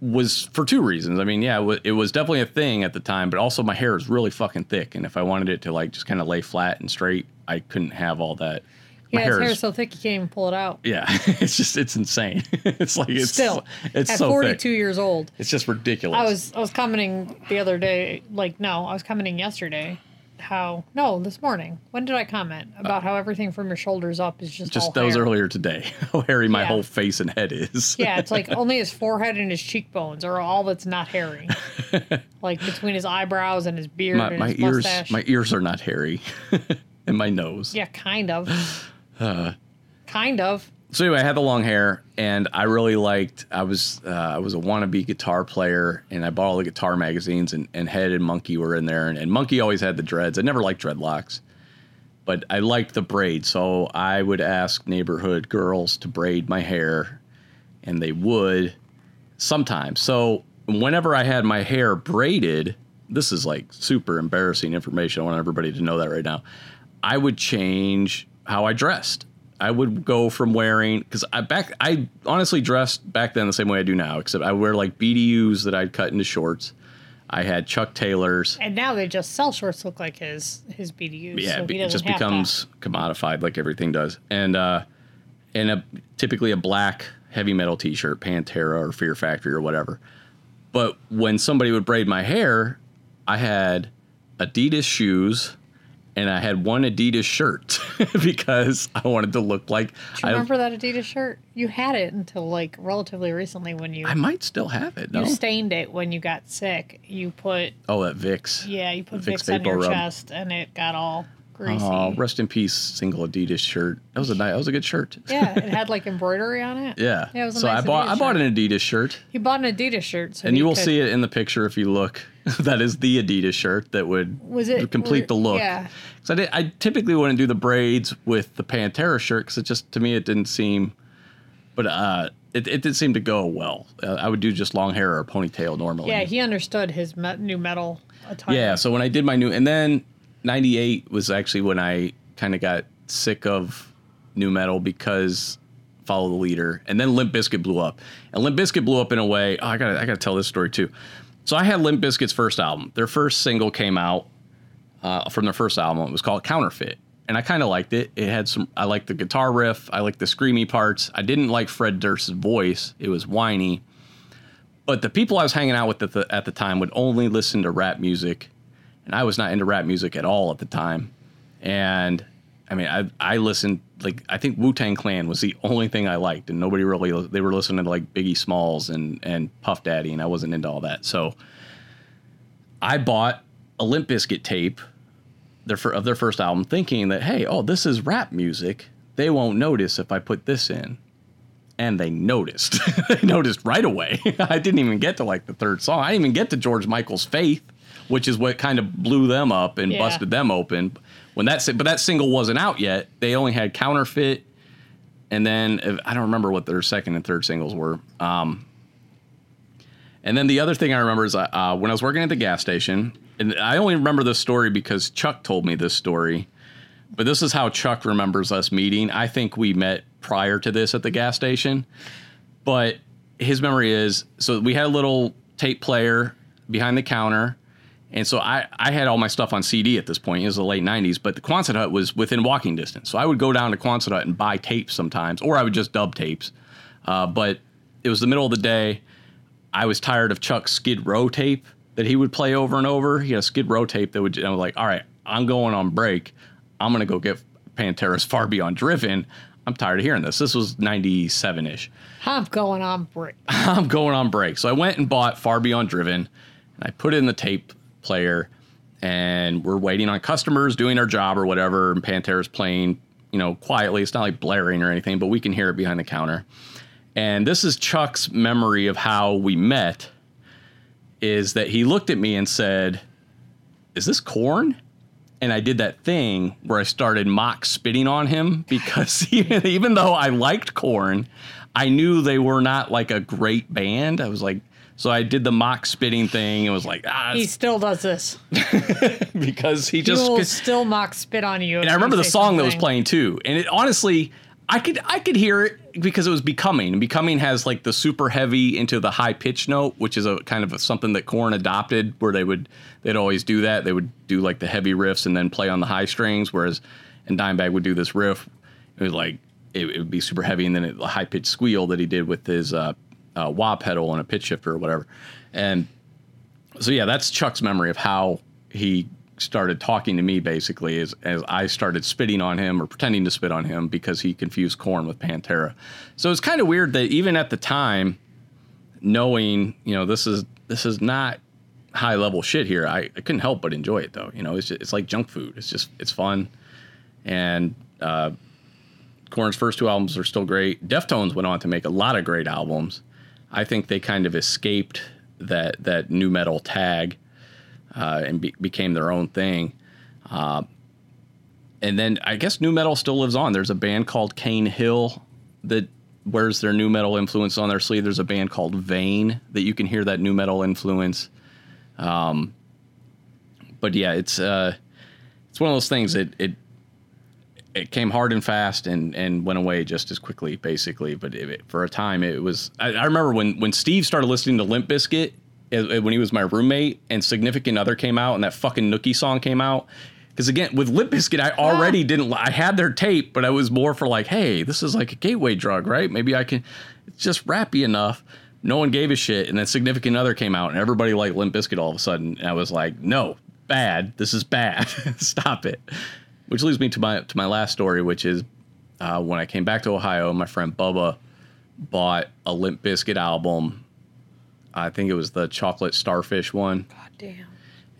was for two reasons. I mean, yeah, it wa- it was definitely a thing at the time, but also my hair is really fucking thick, and if I wanted it to like just kind of lay flat and straight, I couldn't have all that. My yeah, his hair is, so thick you can't even pull it out. yeah, it's just it's insane. it's like it's Still, it's at so 42 thick. years old, It's just ridiculous. I was I was commenting the other day. Like no, I was commenting yesterday. How no, this morning. When did I comment about how everything from your shoulders up is just just was hair? earlier today. How hairy my Yeah. whole face and head is. Yeah, it's like only his forehead and his cheekbones are all that's not hairy. like between his eyebrows and his beard my, and my his ears mustache. my ears are not hairy, and my nose. yeah, kind of. Uh. kind of. So anyway, I had the long hair, and I really liked. I was uh, I was a wannabe guitar player, and I bought all the guitar magazines, and, and Head and Monkey were in there, and, and Monkey always had the dreads. I never liked dreadlocks, but I liked the braid, so I would ask neighborhood girls to braid my hair, and they would sometimes. So whenever I had my hair braided, this is like super embarrassing information. I want everybody to know that right now. I would change how I dressed. I would go from wearing because I back I honestly dressed back then the same way I do now, except I wear like BDUs that I'd cut into shorts. I had Chuck Taylors. And now they just sell shorts look like his his BDUs. Yeah, so be- it just becomes commodified like everything does. And uh and a typically a black heavy metal t-shirt, Pantera or Fear Factory or whatever. But when somebody would braid my hair, I had Adidas shoes and I had one Adidas shirt because I wanted to look like Do you I, remember that Adidas shirt? You had it until like relatively recently when you I might still have it. No? you stained it when you got sick. You put oh, that Vicks. yeah, you put Vicks Vicks on your Rub. chest and it got all greasy. Oh, rest in peace, single Adidas shirt. That was a nice, that was a good shirt. yeah, it had like embroidery on it. Yeah. Yeah, it was a so nice I bought Adidas I bought an Adidas shirt. He bought an Adidas shirt, so and you will could- see it in the picture if you look. that is the Adidas shirt that would Was it- complete the look. yeah. So I, did, I typically wouldn't do the braids with the Pantera shirt because it just to me it didn't seem. But uh, it it did seem to go well. Uh, I would do just long hair or a ponytail normally. Yeah, he understood his me- new metal attire. Yeah, so when I did my new, and then '98 was actually when I kind of got sick of new metal because follow the leader, and then Limp Bizkit blew up, and Limp Bizkit blew up in a way. Oh, I got to I got to tell this story too. So I had Limp Bizkit's first album. Their first single came out uh, from their first album. It was called Counterfeit. And I kind of liked it. It had some. I liked the guitar riff. I liked the screamy parts. I didn't like Fred Durst's voice. It was whiny. But the people I was hanging out with at the, at the time would only listen to rap music, and I was not into rap music at all at the time. And I mean, I I listened like I think Wu Tang Clan was the only thing I liked, and nobody really they were listening to like Biggie Smalls and and Puff Daddy, and I wasn't into all that. So I bought a Limp Bizkit tape their of their first album, thinking that hey, oh, this is rap music. They won't notice if I put this in. And they noticed. they noticed right away. I didn't even get to like the third song. I didn't even get to George Michael's Faith, which is what kind of blew them up and Yeah. busted them open. When that but that single wasn't out yet. They only had Counterfeit, and then I don't remember what their second and third singles were. Um, and then the other thing I remember is uh, uh, when I was working at the gas station, and I only remember this story because Chuck told me this story. But this is how Chuck remembers us meeting. I think we met prior to this at the gas station. But his memory is so we had a little tape player behind the counter. And so I, I had all my stuff on CD at this point. It was the late 90s, but the Quonset Hut was within walking distance. So I would go down to Quonset Hut and buy tapes sometimes, or I would just dub tapes. Uh, but it was the middle of the day. I was tired of Chuck's Skid Row tape that he would play over and over. He had a Skid Row tape that would, I was like, all right, I'm going on break. I'm going to go get Pantera's Far Beyond Driven. I'm tired of hearing this. This was 97 ish. I'm going on break. I'm going on break. So I went and bought Far Beyond Driven and I put it in the tape player and we're waiting on customers doing our job or whatever. And Pantera's playing, you know, quietly. It's not like blaring or anything, but we can hear it behind the counter. And this is Chuck's memory of how we met is that he looked at me and said, Is this Korn? And I did that thing where I started mock spitting on him because even, even though I liked Korn, I knew they were not like a great band. I was like, so I did the mock spitting thing and was like, ah, He still does this. because he He just. will still mock spit on you. and I remember the song that was playing too. And it honestly, I could I could hear it because it was becoming. And becoming has like the super heavy into the high pitch note, which is a kind of a, something that Korn adopted, where they would they'd always do that. They would do like the heavy riffs and then play on the high strings, whereas and Dimebag would do this riff. It was like it, it would be super heavy, and then it, the high pitched squeal that he did with his uh, uh, wah pedal and a pitch shifter or whatever. And so yeah, that's Chuck's memory of how he started talking to me basically as, as I started spitting on him or pretending to spit on him because he confused Korn with Pantera. So it's kind of weird that even at the time, knowing, you know, this is this is not high level shit here, I, I couldn't help but enjoy it though. You know, it's just, it's like junk food. It's just it's fun. And uh Korn's first two albums are still great. Deftones went on to make a lot of great albums. I think they kind of escaped that that new metal tag uh, and be- became their own thing. Uh, and then I guess new metal still lives on. There's a band called Cane Hill that wears their new metal influence on their sleeve. There's a band called Vein that you can hear that new metal influence. Um, but yeah, it's uh, it's one of those things that it it came hard and fast and and went away just as quickly, basically. But it, it- for a time, it was. I, I remember when when Steve started listening to Limp Bizkit when he was my roommate, and Significant Other came out, and that fucking Nookie song came out. Because again, with Limp Bizkit, I already didn't. I had their tape, but I was more for like, hey, this is like a gateway drug, right? Maybe I can. It's just rappy enough. No one gave a shit, and then Significant Other came out, and everybody liked Limp Bizkit all of a sudden. And I was like, no, bad. This is bad. Stop it. Which leads me to my to my last story, which is uh, when I came back to Ohio, my friend Bubba bought a Limp Bizkit album. I think it was the Chocolate Starfish one, God damn.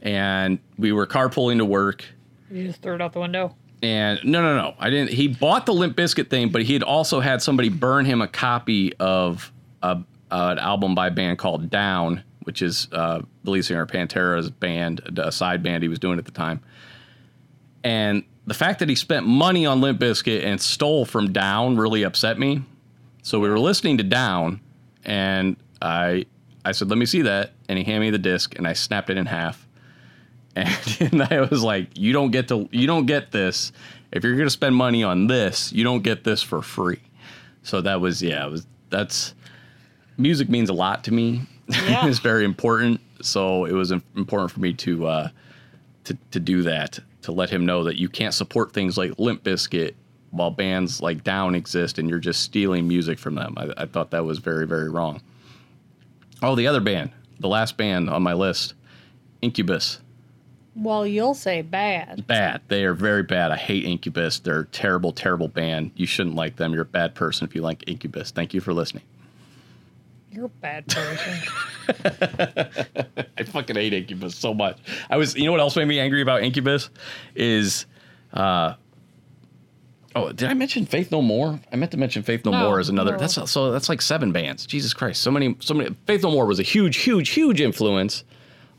and we were carpooling to work. You just threw it out the window. And no, no, no, I didn't. He bought the Limp Bizkit thing, but he had also had somebody burn him a copy of a, an album by a band called Down, which is uh, the lead singer Pantera's band, a side band he was doing at the time. And the fact that he spent money on Limp Bizkit and stole from Down really upset me. So we were listening to Down, and I I said, "Let me see that," and he handed me the disc, and I snapped it in half. And, and I was like, "You don't get to you don't get this if you're going to spend money on this. You don't get this for free." So that was yeah, it was that's music means a lot to me. Yeah. it's very important. So it was important for me to uh, to to do that to let him know that you can't support things like Limp Bizkit while bands like Down exist and you're just stealing music from them. I, I thought that was very very wrong. Oh, the other band, the last band on my list, Incubus. Well, you'll say bad. Bad. They are very bad. I hate Incubus. They're a terrible, terrible band. You shouldn't like them. You're a bad person if you like Incubus. Thank you for listening. You're a bad person. I fucking hate Incubus so much. I was, you know what else made me angry about Incubus is, uh, oh, did I mention Faith No More? I meant to mention Faith No, No, More as another. no. That's so that's like seven bands. Jesus Christ, so many, so many. Faith No More was a huge, huge, huge influence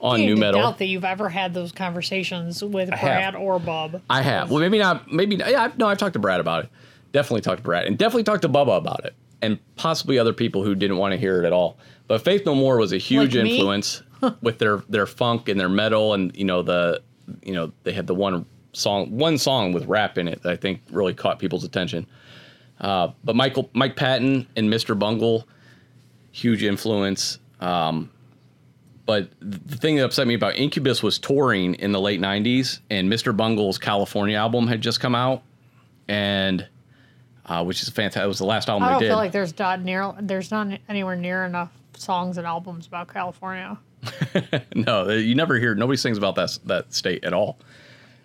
on new metal. I doubt that you've ever had those conversations with. Brad or Bob. I have. Well, maybe not. Maybe yeah. I've, no, I've talked to Brad about it. Definitely talked to Brad, and definitely talked to Bubba about it, and possibly other people who didn't want to hear it at all. But Faith No More was a huge Like influence with their their funk and their metal, and you know the you know they had the one song one song with rap in it that I think really caught people's attention. Uh, but Michael Mike Patton and Mr. Bungle, huge influence. Um, but the thing that upset me about Incubus was touring in the late '90s, and Mr. Bungle's California album had just come out, and uh, which is fantastic. It was the last album I they don't did. feel like there's not near there's not anywhere near enough songs and albums about California. no, uh, you never hear. Nobody sings about that that state at all.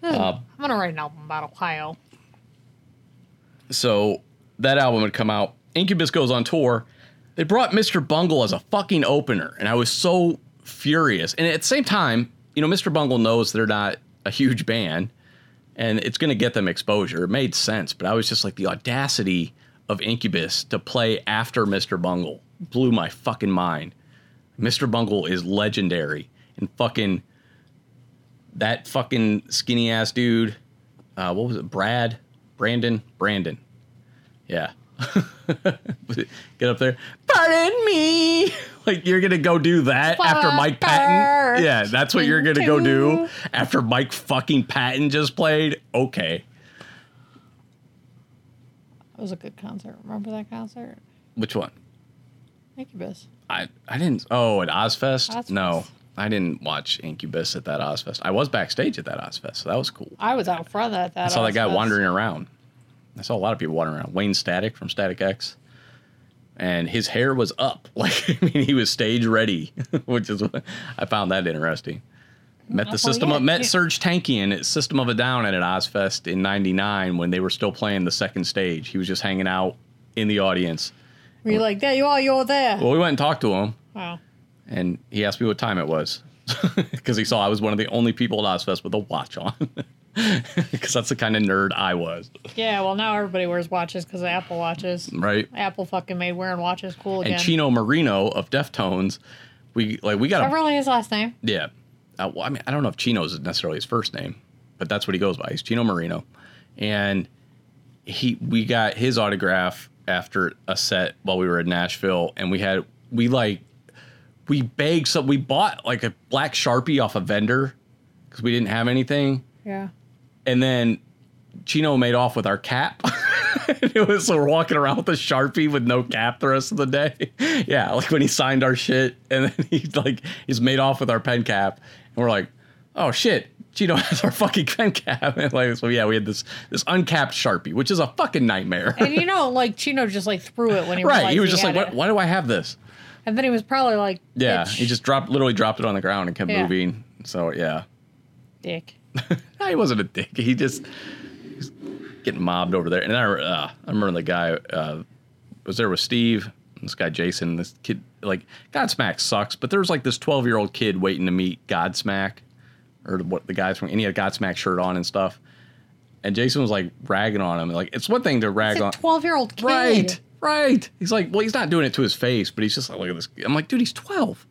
Hmm, uh, I'm gonna write an album about Ohio. So that album would come out. Incubus goes on tour. They brought Mr. Bungle as a fucking opener, and I was so furious. And at the same time, you know, Mr. Bungle knows they're not a huge band, and it's going to get them exposure. It made sense, but I was just like the audacity of Incubus to play after Mr. Bungle blew my fucking mind. Mr. Bungle is legendary, and fucking that fucking skinny ass dude. Uh, what was it? Brad, Brandon, Brandon. Yeah. Get up there. Pardon me. Like you're gonna go do that after Mike Patton. Yeah, that's what you're gonna go do after Mike fucking Patton just played. Okay. It was a good concert. Remember that concert? Which one? Incubus. I I didn't. Oh, at Ozzfest? Ozzfest. No, I didn't watch Incubus at that Ozzfest. I was backstage at that Ozzfest, so that was cool. I was out front at that. I saw that guy wandering around. I saw a lot of people wandering around. Wayne Static from Static X. And his hair was up. Like, I mean, he was stage ready, which is what I found that interesting. Met the Well, system yeah, of, met. Serj Tankian at System of a Down at an Ozzfest in '99 when they were still playing the second stage. He was just hanging out in the audience. Were you like, there you are, you're there? Well, we went and talked to him, wow. and he asked me what time it was because he saw I was one of the only people at Ozzfest with a watch on. Because that's the kind of nerd I was, Yeah, well, now everybody wears watches because of Apple watches. right? Apple fucking made wearing watches cool again. and Chino Moreno of Deftones, we like we got Is that a really his last name? yeah. Uh, well, I mean, I don't know if Chino is necessarily his first name, but that's what he goes by. He's Chino Moreno, and he we got his autograph after a set while we were in Nashville, and we had we like we begged some we bought like a black sharpie off a vendor because we didn't have anything Yeah. And then Chino made off with our cap. it was so we're walking around with a sharpie with no cap the rest of the day. Yeah, like when he signed our shit, and then he's like he's made off with our pen cap, and we're like, oh shit, Chino has our fucking pen cap. And like so, yeah, we had this this uncapped sharpie, which is a fucking nightmare. And you know, like Chino just like threw it when he right, he was just like, why do I have this? And then he was probably like, Yeah, "Bitch, he just dropped, literally dropped it on the ground and kept Yeah. moving. So yeah, dick. No, he wasn't a dick. He just he's getting mobbed over there. And I, uh, I remember the guy uh, was there with Steve, this guy Jason, this kid. Like Godsmack sucks, but there's like this 12 year old kid waiting to meet Godsmack, or what the guys from. And he had a Godsmack shirt on and stuff. And Jason was like ragging on him. Like it's one thing to rag on. twelve year old kid. Right, right. He's like, well, he's not doing it to his face, but he's just like, look at this. I'm like, dude, he's 12.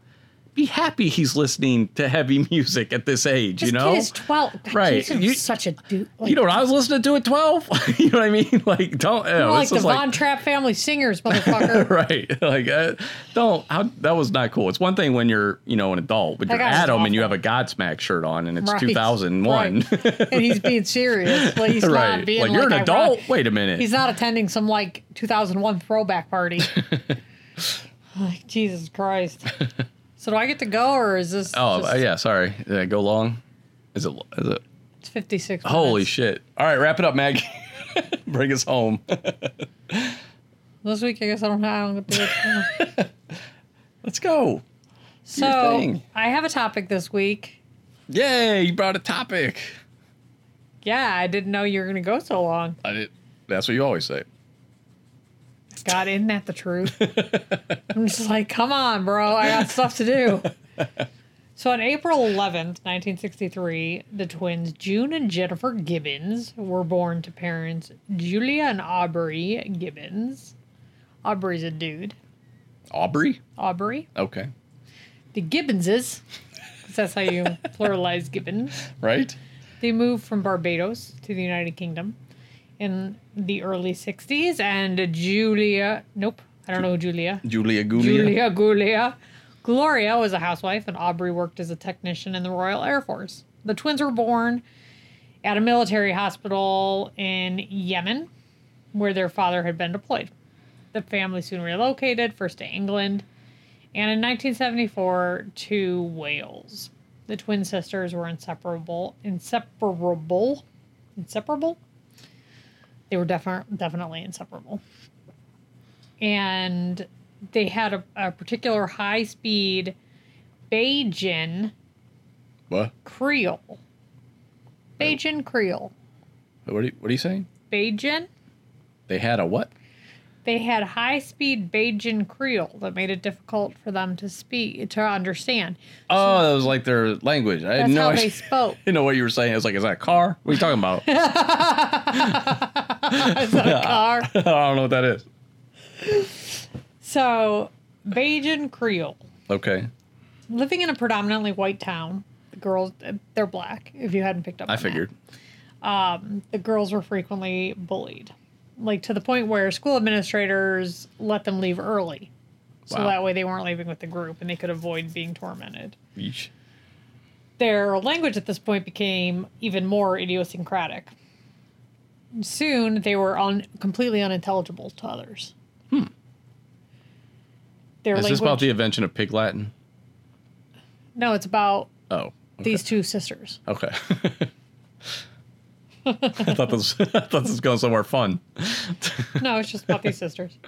Be happy he's listening to heavy music at this age, This you know? kid is twelve. God, Right. Jason's You- such a dude. Like, you know what I was listening to at 12? you know what I mean? Like, don't. you're Oh, like the Von like, Trapp family singers, motherfucker. right. Like, uh, don't. How, that was not cool. It's one thing when you're, you know, an adult, but That you're Adam and you have a Godsmack shirt on and it's Right, 2001. right. and he's being serious. Like he's not right. being Like, like you're an adult? Wait a minute. He's not attending some like 2001 throwback party. like Jesus Christ. So do I get to go or is this? oh, just- uh, yeah. Sorry. Did I go long? Is it? Is it? It's 56. Holy shit. All right, wrap it up, Maggie. Bring us home. This week, I guess I don't have. I don't get to go. Let's go. so. I have a topic this week. Yay, you brought a topic. Yeah, I didn't know you were going to go so long. I did. That's what you always say. God, isn't that the truth? I'm just like, come on, bro. I got stuff to do. So on April 11th, 1963, the twins June and Jennifer Gibbons were born to parents Julia and Aubrey Gibbons. Aubrey's a dude. Aubrey? Aubrey. Okay. The Gibbonses, 'cause that's how you pluralize Gibbons. Right? They moved from Barbados to the United Kingdom in the early 60s, and Julia, nope, I don't know who Julia. Julia Gulia. Julia Gulia. Gloria was a housewife, and Aubrey worked as a technician in the Royal Air Force. The twins were born at a military hospital in Yemen, where their father had been deployed. The family soon relocated, first to England, and in 1974 to Wales. The twin sisters were inseparable. Inseparable? Inseparable? They were defi- definitely inseparable and they had a, a particular high speed Bajan What? Creole. Bajan Creole. What are you, what are you saying? Bajan? They had a what? They had high speed Bajan Creole that made it difficult for them to speak, to understand. Oh, that was like their language. I That's didn't know. how I they spoke. didn't know what you were saying. I was like, is that a car? What are you talking about? Is that a car? I don't know what that is. So, Bajan Creole. Okay. Living in a predominantly white town, the girls, they're black, if you hadn't picked up I figured. Um, the girls were frequently bullied, like to the point where school administrators let them leave early. So Wow. that way they weren't leaving with the group and they could avoid being tormented. Yeesh. Their language at this point became even more idiosyncratic. Soon they were un- completely unintelligible to others. Hmm. Their Is language. this about the invention of Pig Latin? no, it's about Oh. okay. these two sisters. Okay. I thought this I thought this was going somewhere fun. No, it's just about these sisters.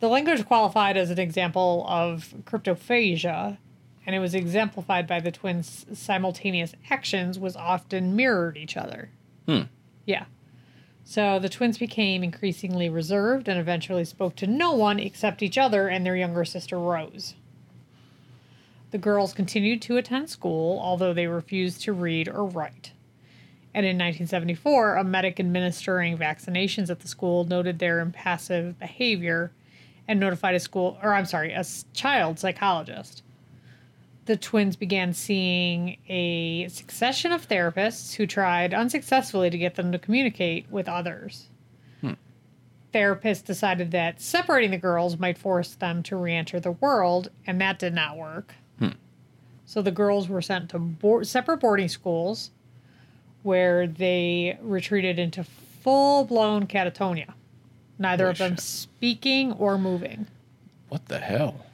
The language qualified as an example of cryptophasia, and it was exemplified by the twins' simultaneous actions was often mirrored each other. Hmm. Yeah. So the twins became increasingly reserved and eventually spoke to no one except each other and their younger sister Rose. The girls continued to attend school, although they refused to read or write. And in 1974, a medic administering vaccinations at the school noted their impassive behavior and notified a school, or I'm sorry, a child psychologist. The twins began seeing a succession of therapists who tried unsuccessfully to get them to communicate with others. Hmm. Therapists decided that separating the girls might force them to re enter the world, and that did not work. Hmm. So the girls were sent to board, separate boarding schools where they retreated into full blown catatonia, neither Holy of them shit. speaking or moving. What the hell?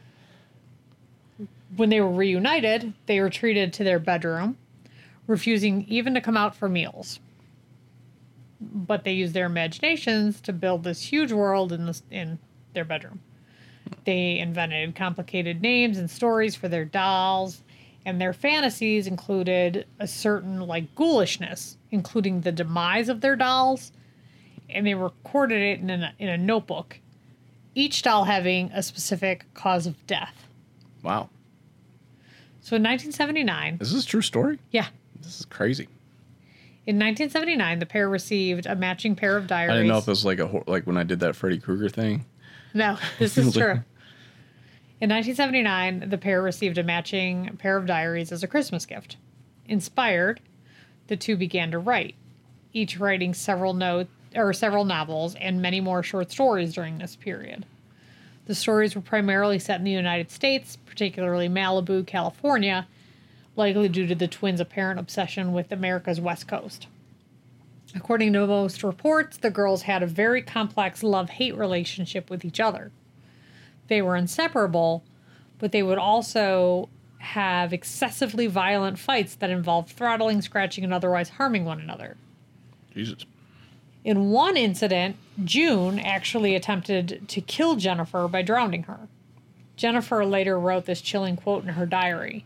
When they were reunited, they retreated to their bedroom, refusing even to come out for meals. But they used their imaginations to build this huge world in this in their bedroom. They invented complicated names and stories for their dolls, and their fantasies included a certain like ghoulishness, including the demise of their dolls, and they recorded it in a, in a notebook, each doll having a specific cause of death. Wow. So in 1979, Is this a true story? yeah, This is crazy. in 1979, the pair received a matching pair of diaries. I didn't know if it was like a hor- like when I did that Freddy Krueger thing. No, this is true. In 1979, the pair received a matching pair of diaries as a Christmas gift. Inspired, the two began to write, each writing several notes or several novels and many more short stories during this period. The stories were primarily set in the United States, particularly Malibu, California, likely due to the twins' apparent obsession with America's West Coast. According to most reports, the girls had a very complex love hate relationship with each other. They were inseparable, but they would also have excessively violent fights that involved throttling, scratching, and otherwise harming one another. Jesus. In one incident, June actually attempted to kill Jennifer by drowning her. Jennifer later wrote this chilling quote in her diary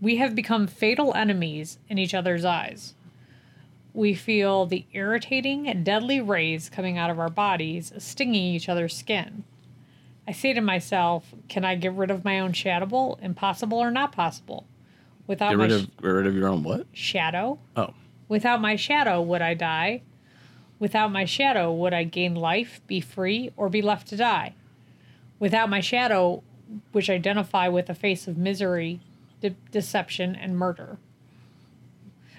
We have become fatal enemies in each other's eyes. We feel the irritating, deadly rays coming out of our bodies, stinging each other's skin. I say to myself, can I get rid of my own shadow? Impossible or not possible? Without Get my sh- of get rid of your own what? shadow, Oh. Without my shadow, would I die? Without my shadow, would I gain life, be free, or be left to die? Without my shadow, which I identify with a face of misery, de- deception, and murder.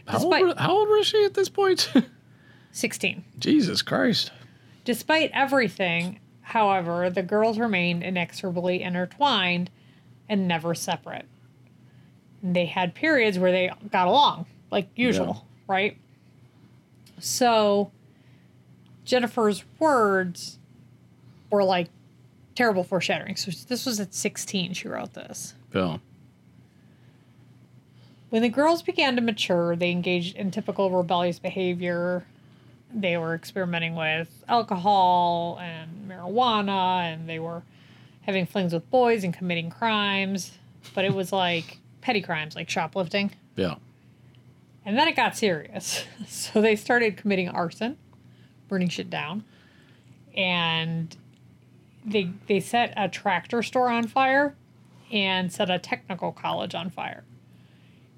How old, how old was she at this point? 16. Jesus Christ. Despite everything, however, the girls remained inexorably intertwined and never separate. And they had periods where they got along, like usual, right? So Jennifer's words were like terrible foreshadowing. So this was at 16 she wrote this. Yeah. When the girls began to mature, they engaged in typical rebellious behavior. They were experimenting with alcohol and marijuana, and they were having flings with boys and committing crimes. But it was like petty crimes, like shoplifting. Yeah. And then it got serious. So they started committing arson, burning shit down. And they they set a tractor store on fire and set a technical college on fire.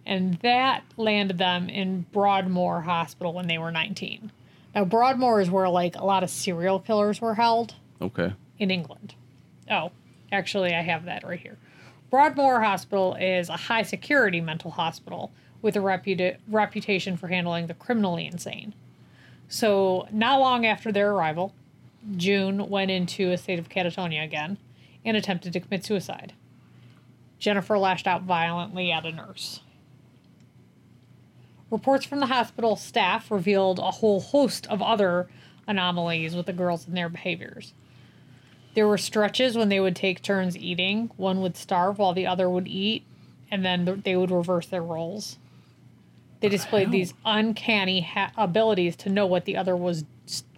And that landed them in Broadmoor Hospital when they were 19. Now Broadmoor is where like a lot of serial killers were held Okay. in England. Oh, actually, I have that right here. Broadmoor Hospital is a high security mental hospital with a reputa- reputation for handling the criminally insane. So, not long after their arrival, June went into a state of catatonia again and attempted to commit suicide. Jennifer lashed out violently at a nurse. Reports from the hospital staff revealed a whole host of other anomalies with the girls and their behaviors. There were stretches when they would take turns eating. One would starve while the other would eat, and then they would reverse their roles. They displayed these uncanny ha- abilities to know what the other was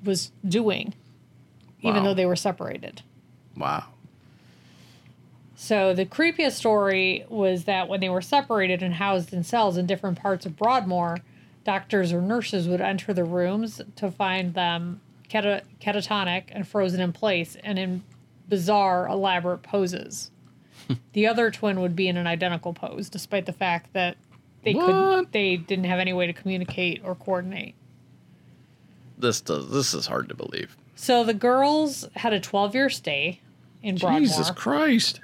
was doing, even though they were separated. Wow. So the creepiest story was that when they were separated and housed in cells in different parts of Broadmoor, doctors or nurses would enter the rooms to find them cata- catatonic and frozen in place and in bizarre, elaborate poses. the other twin would be in an identical pose, despite the fact that they could What? they didn't have any way to communicate or coordinate. This does this is hard to believe. So the girls had a 12 year stay in Broadmoor. Jesus Christ.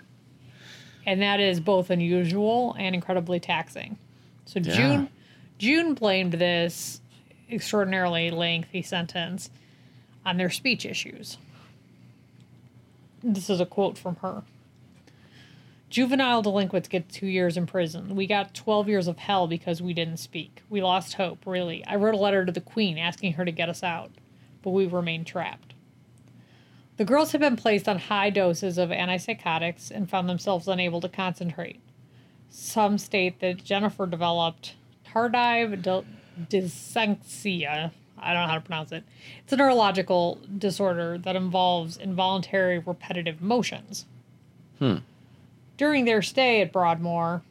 and that is both unusual and incredibly taxing. So Yeah. June June blamed this extraordinarily lengthy sentence on their speech issues. This is a quote from her. Juvenile delinquents get two years in prison. We got 12 years of hell because we didn't speak. We lost hope, really. I wrote a letter to the Queen asking her to get us out, but we remained trapped. The girls had been placed on high doses of antipsychotics and found themselves unable to concentrate. Some state that Jennifer developed tardive d- dyslexia. I don't know how to pronounce it. It's a neurological disorder that involves involuntary repetitive motions. Hmm. During their stay at Broadmoor,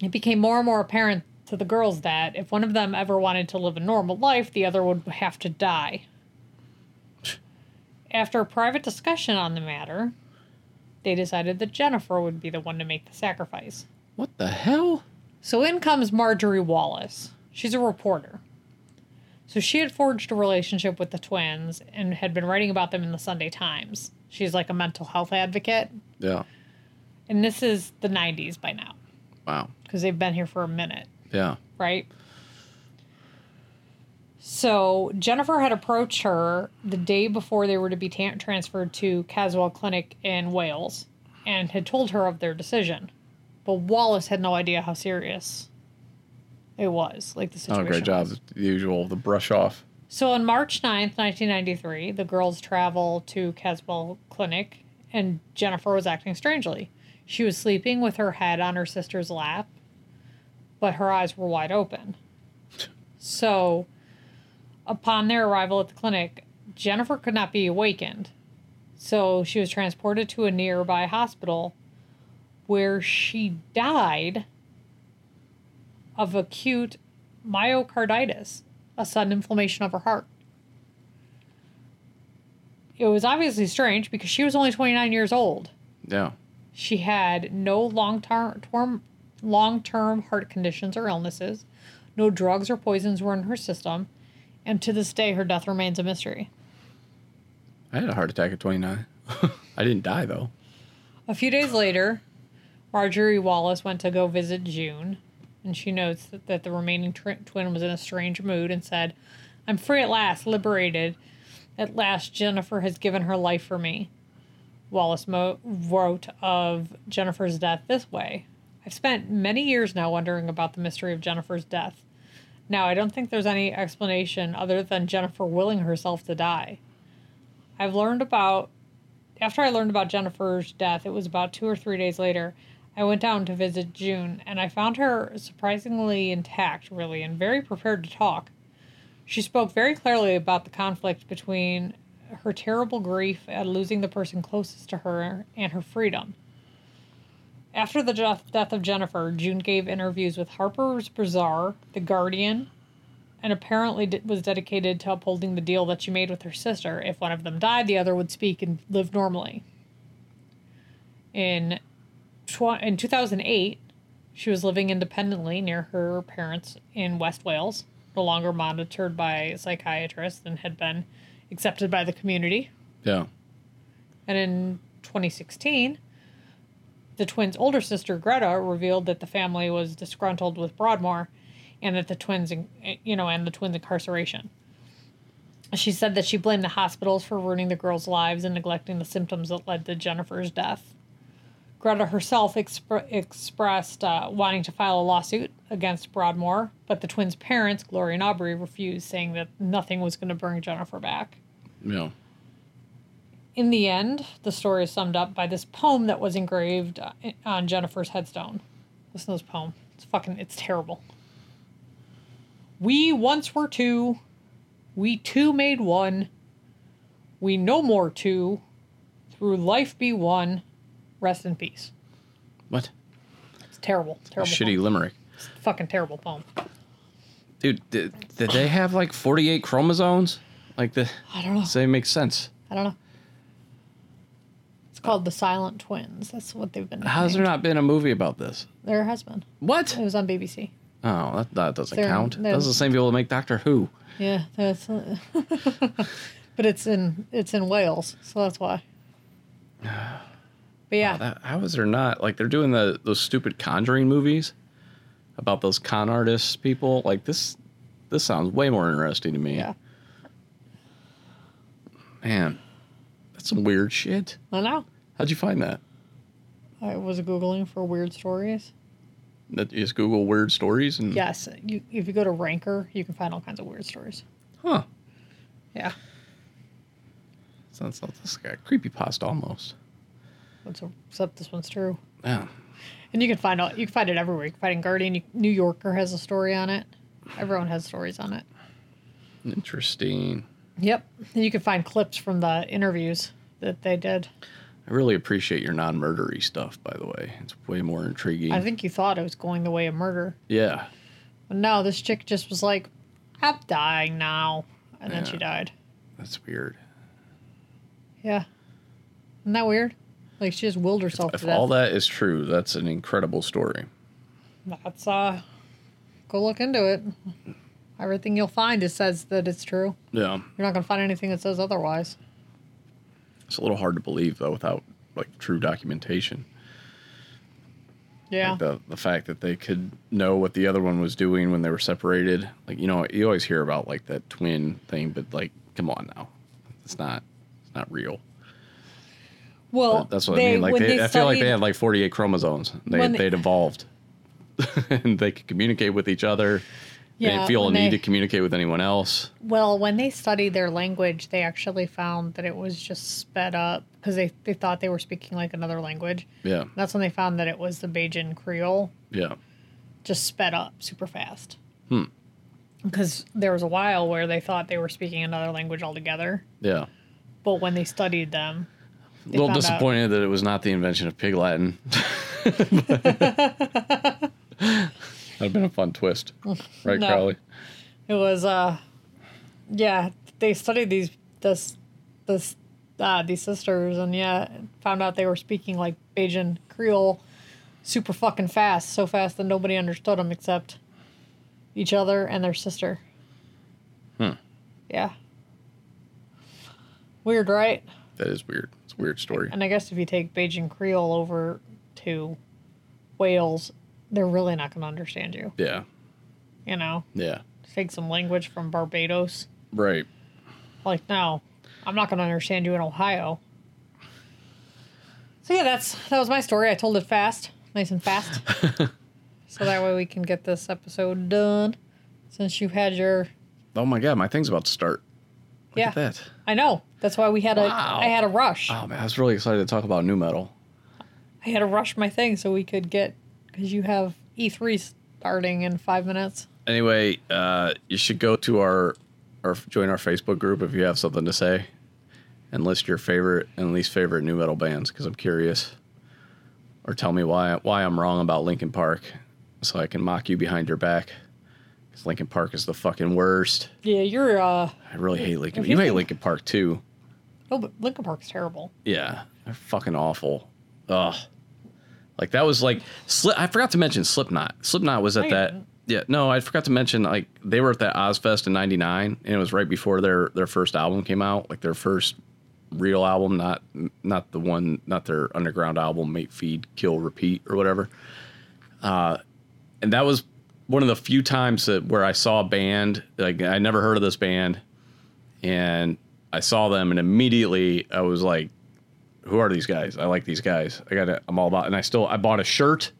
it became more and more apparent to the girls that if one of them ever wanted to live a normal life, the other would have to die. After a private discussion on the matter, they decided that Jennifer would be the one to make the sacrifice. What the hell? So in comes Marjorie Wallace. She's a reporter. So she had forged a relationship with the twins and had been writing about them in the Sunday Times. She's like a mental health advocate. Yeah. And this is the 90s by now Wow. because they've been here for a minute, Yeah. right? So Jennifer had approached her the day before they were to be ta- transferred to Caswell Clinic in Wales and had told her of their decision. But Wallace had no idea how serious it was, like the situation. Oh, great job. was. The usual, the brush off. So on March 9th, 1993, the girls travel to Caswell Clinic and Jennifer was acting strangely. She was sleeping with her head on her sister's lap, but her eyes were wide open. So upon their arrival at the clinic, Jennifer could not be awakened. So she was transported to a nearby hospital where she died of acute myocarditis, a sudden inflammation of her heart. It was obviously strange because she was only 29 years old. Yeah. She had no long-term long-term heart conditions or illnesses. No drugs or poisons were in her system, and to this day her death remains a mystery. I had a heart attack at 29. I didn't die, though. A few days later, Marjorie Wallace went to go visit June, and she notes that, that the remaining twi- twin was in a strange mood and said, I'm free at last, liberated. At last, Jennifer has given her life for me. Wallace mo- wrote of Jennifer's death this way I've spent many years now wondering about the mystery of Jennifer's death. Now, I don't think there's any explanation other than Jennifer willing herself to die. I've learned about after I learned about Jennifer's death, it was about two or three days later, I went down to visit June, and I found her surprisingly intact, really, and very prepared to talk. She spoke very clearly about the conflict between her terrible grief at losing the person closest to her and her freedom. After the death of Jennifer, June gave interviews with Harper's Bazaar, The Guardian, and apparently was dedicated to upholding the deal that she made with her sister. If one of them died, the other would speak and live normally. In tw- in 2008, she was living independently near her parents in West Wales, no longer monitored by psychiatrists and had been accepted by the community. Yeah. And in 2016, the twins' older sister Greta revealed that the family was disgruntled with Broadmoor, and that the twins, you know, and the twins' incarceration. She said that she blamed the hospitals for ruining the girls' lives and neglecting the symptoms that led to Jennifer's death. Greta herself expr- expressed uh, wanting to file a lawsuit against Broadmoor, but the twins' parents, Gloria and Aubrey, refused, saying that nothing was going to bring Jennifer back. Yeah. In the end, the story is summed up by this poem that was engraved uh, on Jennifer's headstone. Listen to this poem. It's fucking, it's terrible. We once were two. We two made one. We no more two. Through life be one. Rest in peace. What? It's terrible. A Terrible. shitty poem. limerick. It's a fucking terrible poem. Dude, did, did they have like 48 chromosomes? Like the. I don't know. Say makes sense. I don't know. It's called The Silent Twins. That's what they've been. How's there not been a movie about this? There has been. What? It was on BBC. Oh, that, that doesn't They're- count. they're- Those the same people that make Doctor Who. Yeah, that's. but it's in it's in Wales, so that's why. But yeah, That, how is there not like they're doing the those stupid Conjuring movies about those con artists people? Like this, this sounds way more interesting to me. yeah, Man, that's some weird shit. I know. How'd you find that? I was googling for weird stories. That you just Google weird stories and Yes, you, if you go to Ranker, you can find all kinds of weird stories. huh. Yeah, Sounds like this guy creepy pasta almost. What's except this one's true. Yeah. And you can find all you can find it everywhere. You can find it in Guardian. You, New Yorker has a story on it. Everyone has stories on it. Interesting. Yep. And you can find clips from the interviews that they did. I really appreciate your non-murdery stuff, by the way. It's way more intriguing. I think you thought it was going the way of murder. yeah. But no, this chick just was like, I'm dying now. And then she died. That's weird. Yeah. Isn't that weird? Like she just willed herself If to death. all that is true, that's an incredible story. That's uh go look into it. Everything you'll find it says that it's true. Yeah. You're not gonna find anything that says otherwise. It's a little hard to believe though without like true documentation. Yeah. Like the the fact that they could know what the other one was doing when they were separated. Like you know, you always hear about like that twin thing, but like, come on now, it's not it's not real. well, That's what they- I mean. Like when they, I feel like they had like 48 chromosomes. They they- they'd evolved, and they could communicate with each other. They Yeah, didn't feel a need they- to communicate with anyone else. Well, when they studied their language, they actually found that it was just sped up because they, they thought they were speaking like another language. Yeah, That's when they found that it was the Bajan Creole, yeah, just sped up super fast. Hmm. Because there was a while where they thought they were speaking another language altogether, yeah. but when they studied them, A little found out- disappointed that it was not the invention of Pig Latin. That'd have been a fun twist, right, No. Crowley? It was uh yeah, they studied these this this uh these sisters and yeah, found out they were speaking like Bajan Creole super fucking fast, so fast that nobody understood them except each other and their sister. Hmm. Yeah. Weird, right? That is weird. It's a weird story. And I guess if you take Bajan Creole over to Wales, they're really not going to understand you. Yeah, You know, yeah, take some language from Barbados. right. Like, no, I'm not going to understand you in Ohio. So yeah, that's that was my story. I told it fast, nice and fast, so that way we can get this episode done. Since you had your, Oh my god, my thing's about to start. Look yeah, at that. I know. That's why we had a. I had a rush. Oh man, I was really excited to talk about nu metal. I had to rush my thing so we could get because you have E3 starting in five minutes. Anyway, uh, you should go to our or join our Facebook group if you have something to say, and list your favorite and least favorite nu metal bands because I'm curious, or tell me why why I'm wrong about Linkin Park, so I can mock you behind your back. Because Linkin Park is the fucking worst. Yeah, you're. uh I really hate Linkin. You you hate think- Linkin Park too. Oh, but Linkin Park's terrible. Yeah, they're fucking awful. Ugh. Like that was like Slip. I forgot to mention Slipknot. Slipknot was at you that. Yeah, no, I forgot to mention like they were at that Ozzfest in '99, and it was right before their their first album came out, like their first real album, not not the one, not their underground album, Mate Feed Kill Repeat or whatever. Uh, and that was one of the few times that where I saw a band like I never heard of this band, and I saw them, and immediately I was like, "Who are these guys? I like these guys. I got. It. I'm all about." And I still I bought a shirt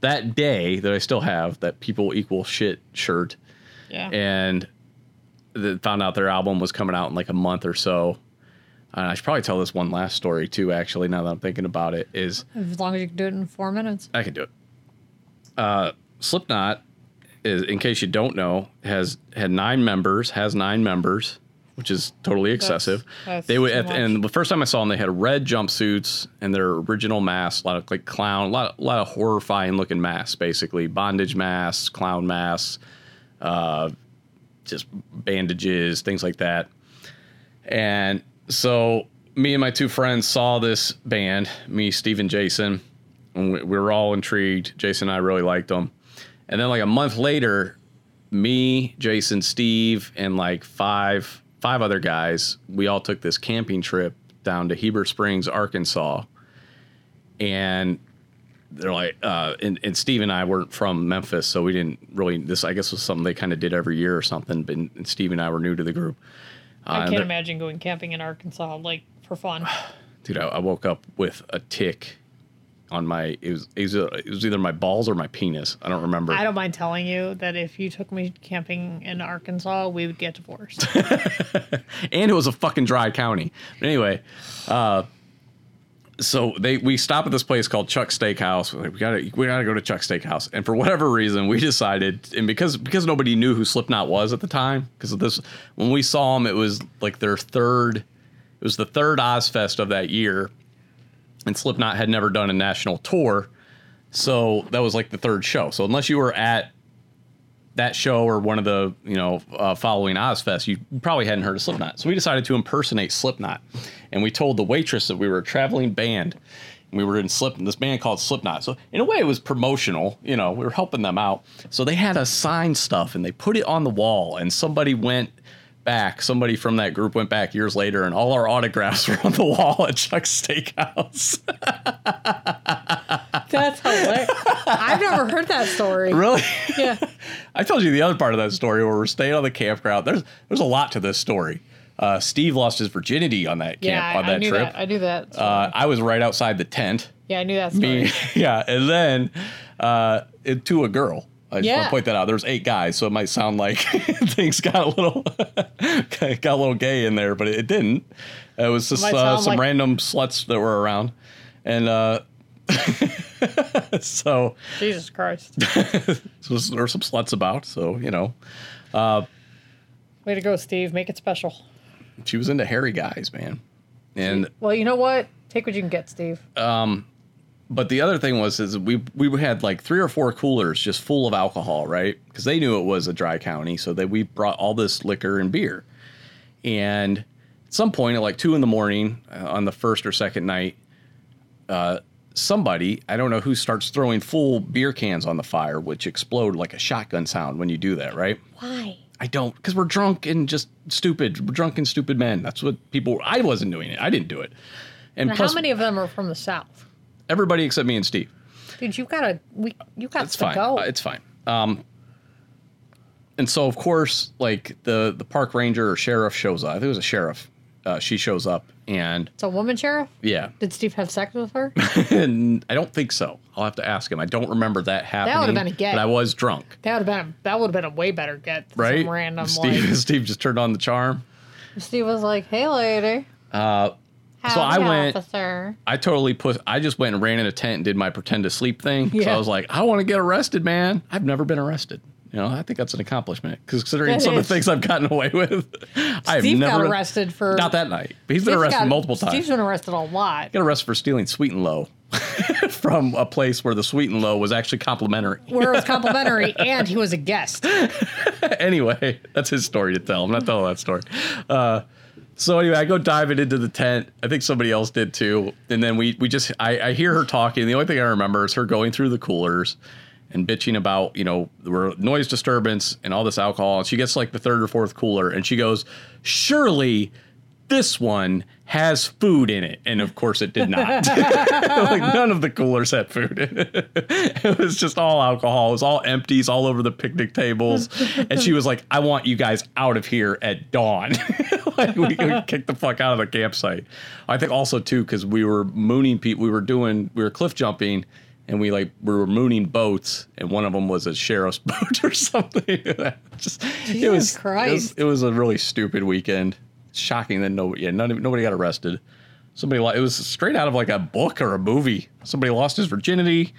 that day that I still have that people equal shit shirt, Yeah. and the, found out their album was coming out in like a month or so. And I should probably tell this one last story too. Actually, now that I'm thinking about it, is as long as you can do it in four minutes. I can do it. Uh, Slipknot is, in case you don't know, has had nine members. Has nine members, which is totally excessive. that's they would, at, and the first time I saw them, they had red jumpsuits and their original masks, a lot of like clown, a lot, a lot of horrifying looking masks, basically bondage masks, clown masks, uh, just bandages, things like that. And so me and my two friends saw this band, me, Steve, and Jason, and we, we were all intrigued. Jason and I really liked them. And then like a month later, me, Jason, Steve, and like five five other guys, we all took this camping trip down to Heber Springs, Arkansas. And they're like, uh, and, and Steve and I weren't from Memphis, so we didn't really. This, I guess, was something they kind of did every year or something. But and Steve and I were new to the group. Uh, I can't imagine going camping in Arkansas like for fun. dude, I, I woke up with a tick on my it was it was, it was either my balls or my penis. I don't remember. I don't mind telling you that if you took me camping in Arkansas, we would get divorced. and it was a fucking dry county. But anyway, uh, so they we stop at this place called Chuck Steakhouse. Like, we gotta we gotta go to Chuck Steakhouse, and for whatever reason, we decided, and because because nobody knew who Slipknot was at the time, because this, when we saw them, it was like their third, it was the third Ozzfest of that year, and Slipknot had never done a national tour, so that was like the third show. So unless you were at that show or one of the you know uh, following Ozzfest, you probably hadn't heard of Slipknot. So we decided to impersonate Slipknot, and we told the waitress that we were a traveling band. And we were in Slip this band called Slipknot. So in a way, it was promotional. You know, we were helping them out. So they had us sign stuff, and they put it on the wall. And somebody went back. Somebody from that group went back years later, and all our autographs were on the wall at Chuck's Steakhouse. That's hilarious. I've never heard that story. really? Yeah. I told you the other part of that story where we're staying on the campground. There's there's a lot to this story. Uh, Steve lost his virginity on that camp Yeah, on I that knew trip. that. I knew that. Uh, I was right outside the tent. yeah, I knew that story. Me, yeah, and then uh, it, to a girl. I just want to point that out. There's eight guys, so it might sound like things got a little got a little gay in there, but it didn't. It was just might uh, some like- random sluts that were around, and uh, so Jesus Christ. so there were some sluts about. So you know, Way to go, Steve. Make it special. she was into hairy guys, man. And Well, you know what? Take what you can get, Steve. But the other thing was is we we had like three or four coolers just full of alcohol, right? Because they knew it was a dry county, so that we brought all this liquor and beer. And at some point, at like two in the morning uh, on the first or second night, uh, somebody I don't know who starts throwing full beer cans on the fire, which explode like a shotgun sound when you do that, right? Why? I don't, because we're drunk and just stupid. We're drunk and stupid men. That's what people. I wasn't doing it. I didn't do it. And Now, plus, how many of them are from the South? Everybody except me and Steve. Dude, you gotta we you got It's to fine. go. Uh, it's fine. Um, and so of course, like the the park ranger or sheriff shows up. I think it was a sheriff. Uh, she shows up, and it's a woman sheriff. yeah, Did Steve have sex with her? and I don't think so. I'll have to ask him. I don't remember that happening. That would've been a get. But I was drunk, That would have been a, that would have been a way better get. Than right? Some random Steve, like Steve just turned on the charm. Steve was like, "Hey, lady." Uh, so I went. Officer. I totally put. I just went and ran in a tent and did my pretend to sleep thing. So Yeah. I was like, I want to get arrested, man. I've never been arrested. You know, I think that's an accomplishment because considering That some of the things I've gotten away with, I've Steve never got arrested for Not that night, but he's been Steve's arrested got- multiple times. Steve's been arrested a lot. got arrested for stealing sweet and low from a place where the sweet and low was actually complimentary. Where it was complimentary and he was a guest. anyway, that's his story to tell. I'm not telling that story. Uh, so anyway, I go diving into the tent. I think somebody else did too. And then we we just I, I hear her talking. The only thing I remember is her going through the coolers and bitching about you know were noise disturbance and all this alcohol. And she gets like the third or fourth cooler, and she goes, "Surely." This one has food in it, and of course it did not. like none of the coolers had food in it. It was just all alcohol. It was all empties all over the picnic tables. And she was like, I want you guys out of here at dawn. like we could kick the fuck out of the campsite. I think also too, because we were mooning people, we were doing, we were cliff jumping and we like, we were mooning boats and one of them was a sheriff's boat or something. just, it was, it was, Christ. it was a really stupid weekend. Shocking that no, yeah, none, nobody got arrested. Somebody, it was straight out of like a book or a movie. Somebody lost his virginity.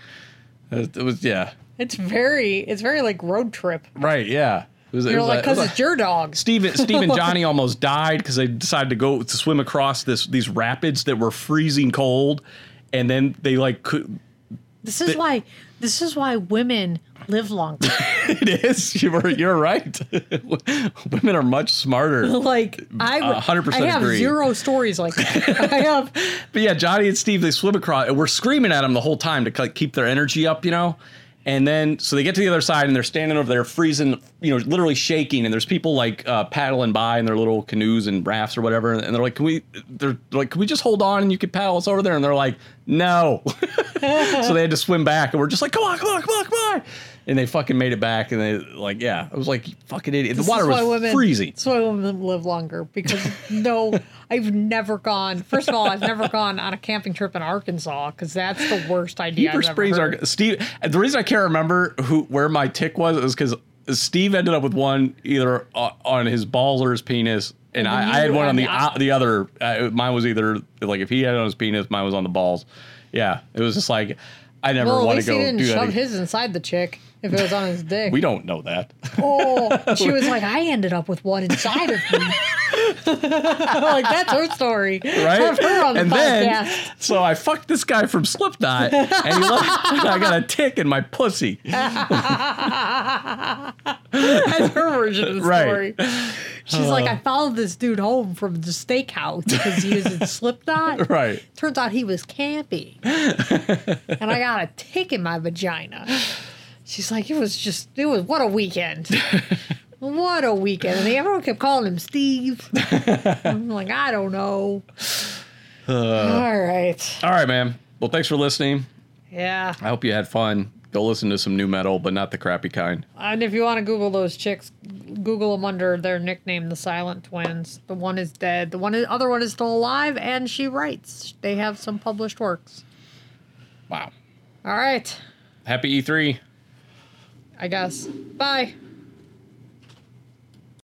It, it was, yeah, It's very it's very like road trip. right, yeah. It was, You're was like, it because it's your dog. Steve, Steve and Johnny almost died because they decided to go to swim across this these rapids that were freezing cold, and then they like could, This is why this is why women live longer. it is you were you're right. Women are much smarter. like I would, 100% I have agree. zero stories like that. I have But yeah, Johnny and Steve they swim across, and we're screaming at them the whole time to keep their energy up, you know. And then so they get to the other side and they're standing over there freezing, you know, literally shaking. And there's people like uh, paddling by in their little canoes and rafts or whatever. And they're like, "Can we?" They're like, "Can we just hold on and you can paddle us over there?" And they're like, no. so they had to swim back, and we're just like, come on, come on, come on, come on. And they fucking made it back, and they like, yeah, I was like, fucking idiot. This the water was women- freezing. That's why women live longer because no, I've never gone. First of all, I've never gone on a camping trip in Arkansas because that's the worst idea. Heber I've ever Springs heard. are Steve. The reason I can't remember who where my tick was is because Steve ended up with one either on his balls or his penis, and And I, I had one on the the o- the other. Uh, mine was either like if he had it on his penis, mine was on the balls. Yeah, it was just like I never Well, want to least he go didn't do shove again. his inside the chick if it was on his dick. We don't know that. Oh, she was like, I ended up with one inside of me. like that's her story. right? Her on the and podcast. then, so I fucked this guy from Slipknot, and he left, I got a tick in my pussy. That's her version of the Right. Uh. story. She's like, I followed this dude home from the steakhouse because he was in Slipknot. Right. Turns out he was camping. and I got a tick in my vagina. She's like, it was just, it was, what a weekend. what a weekend. And everyone kept calling him Steve. I'm like, I don't know. Uh. All right. All right, man. Well, thanks for listening. Yeah. I hope you had fun. Go listen to some nu metal, but not the crappy kind. And if you want to Google those chicks, Google them under their nickname, the Silent Twins. The one is dead. The one, other one is still alive, and she writes. They have some published works. Wow. All right, Happy E E3. I guess. Bye.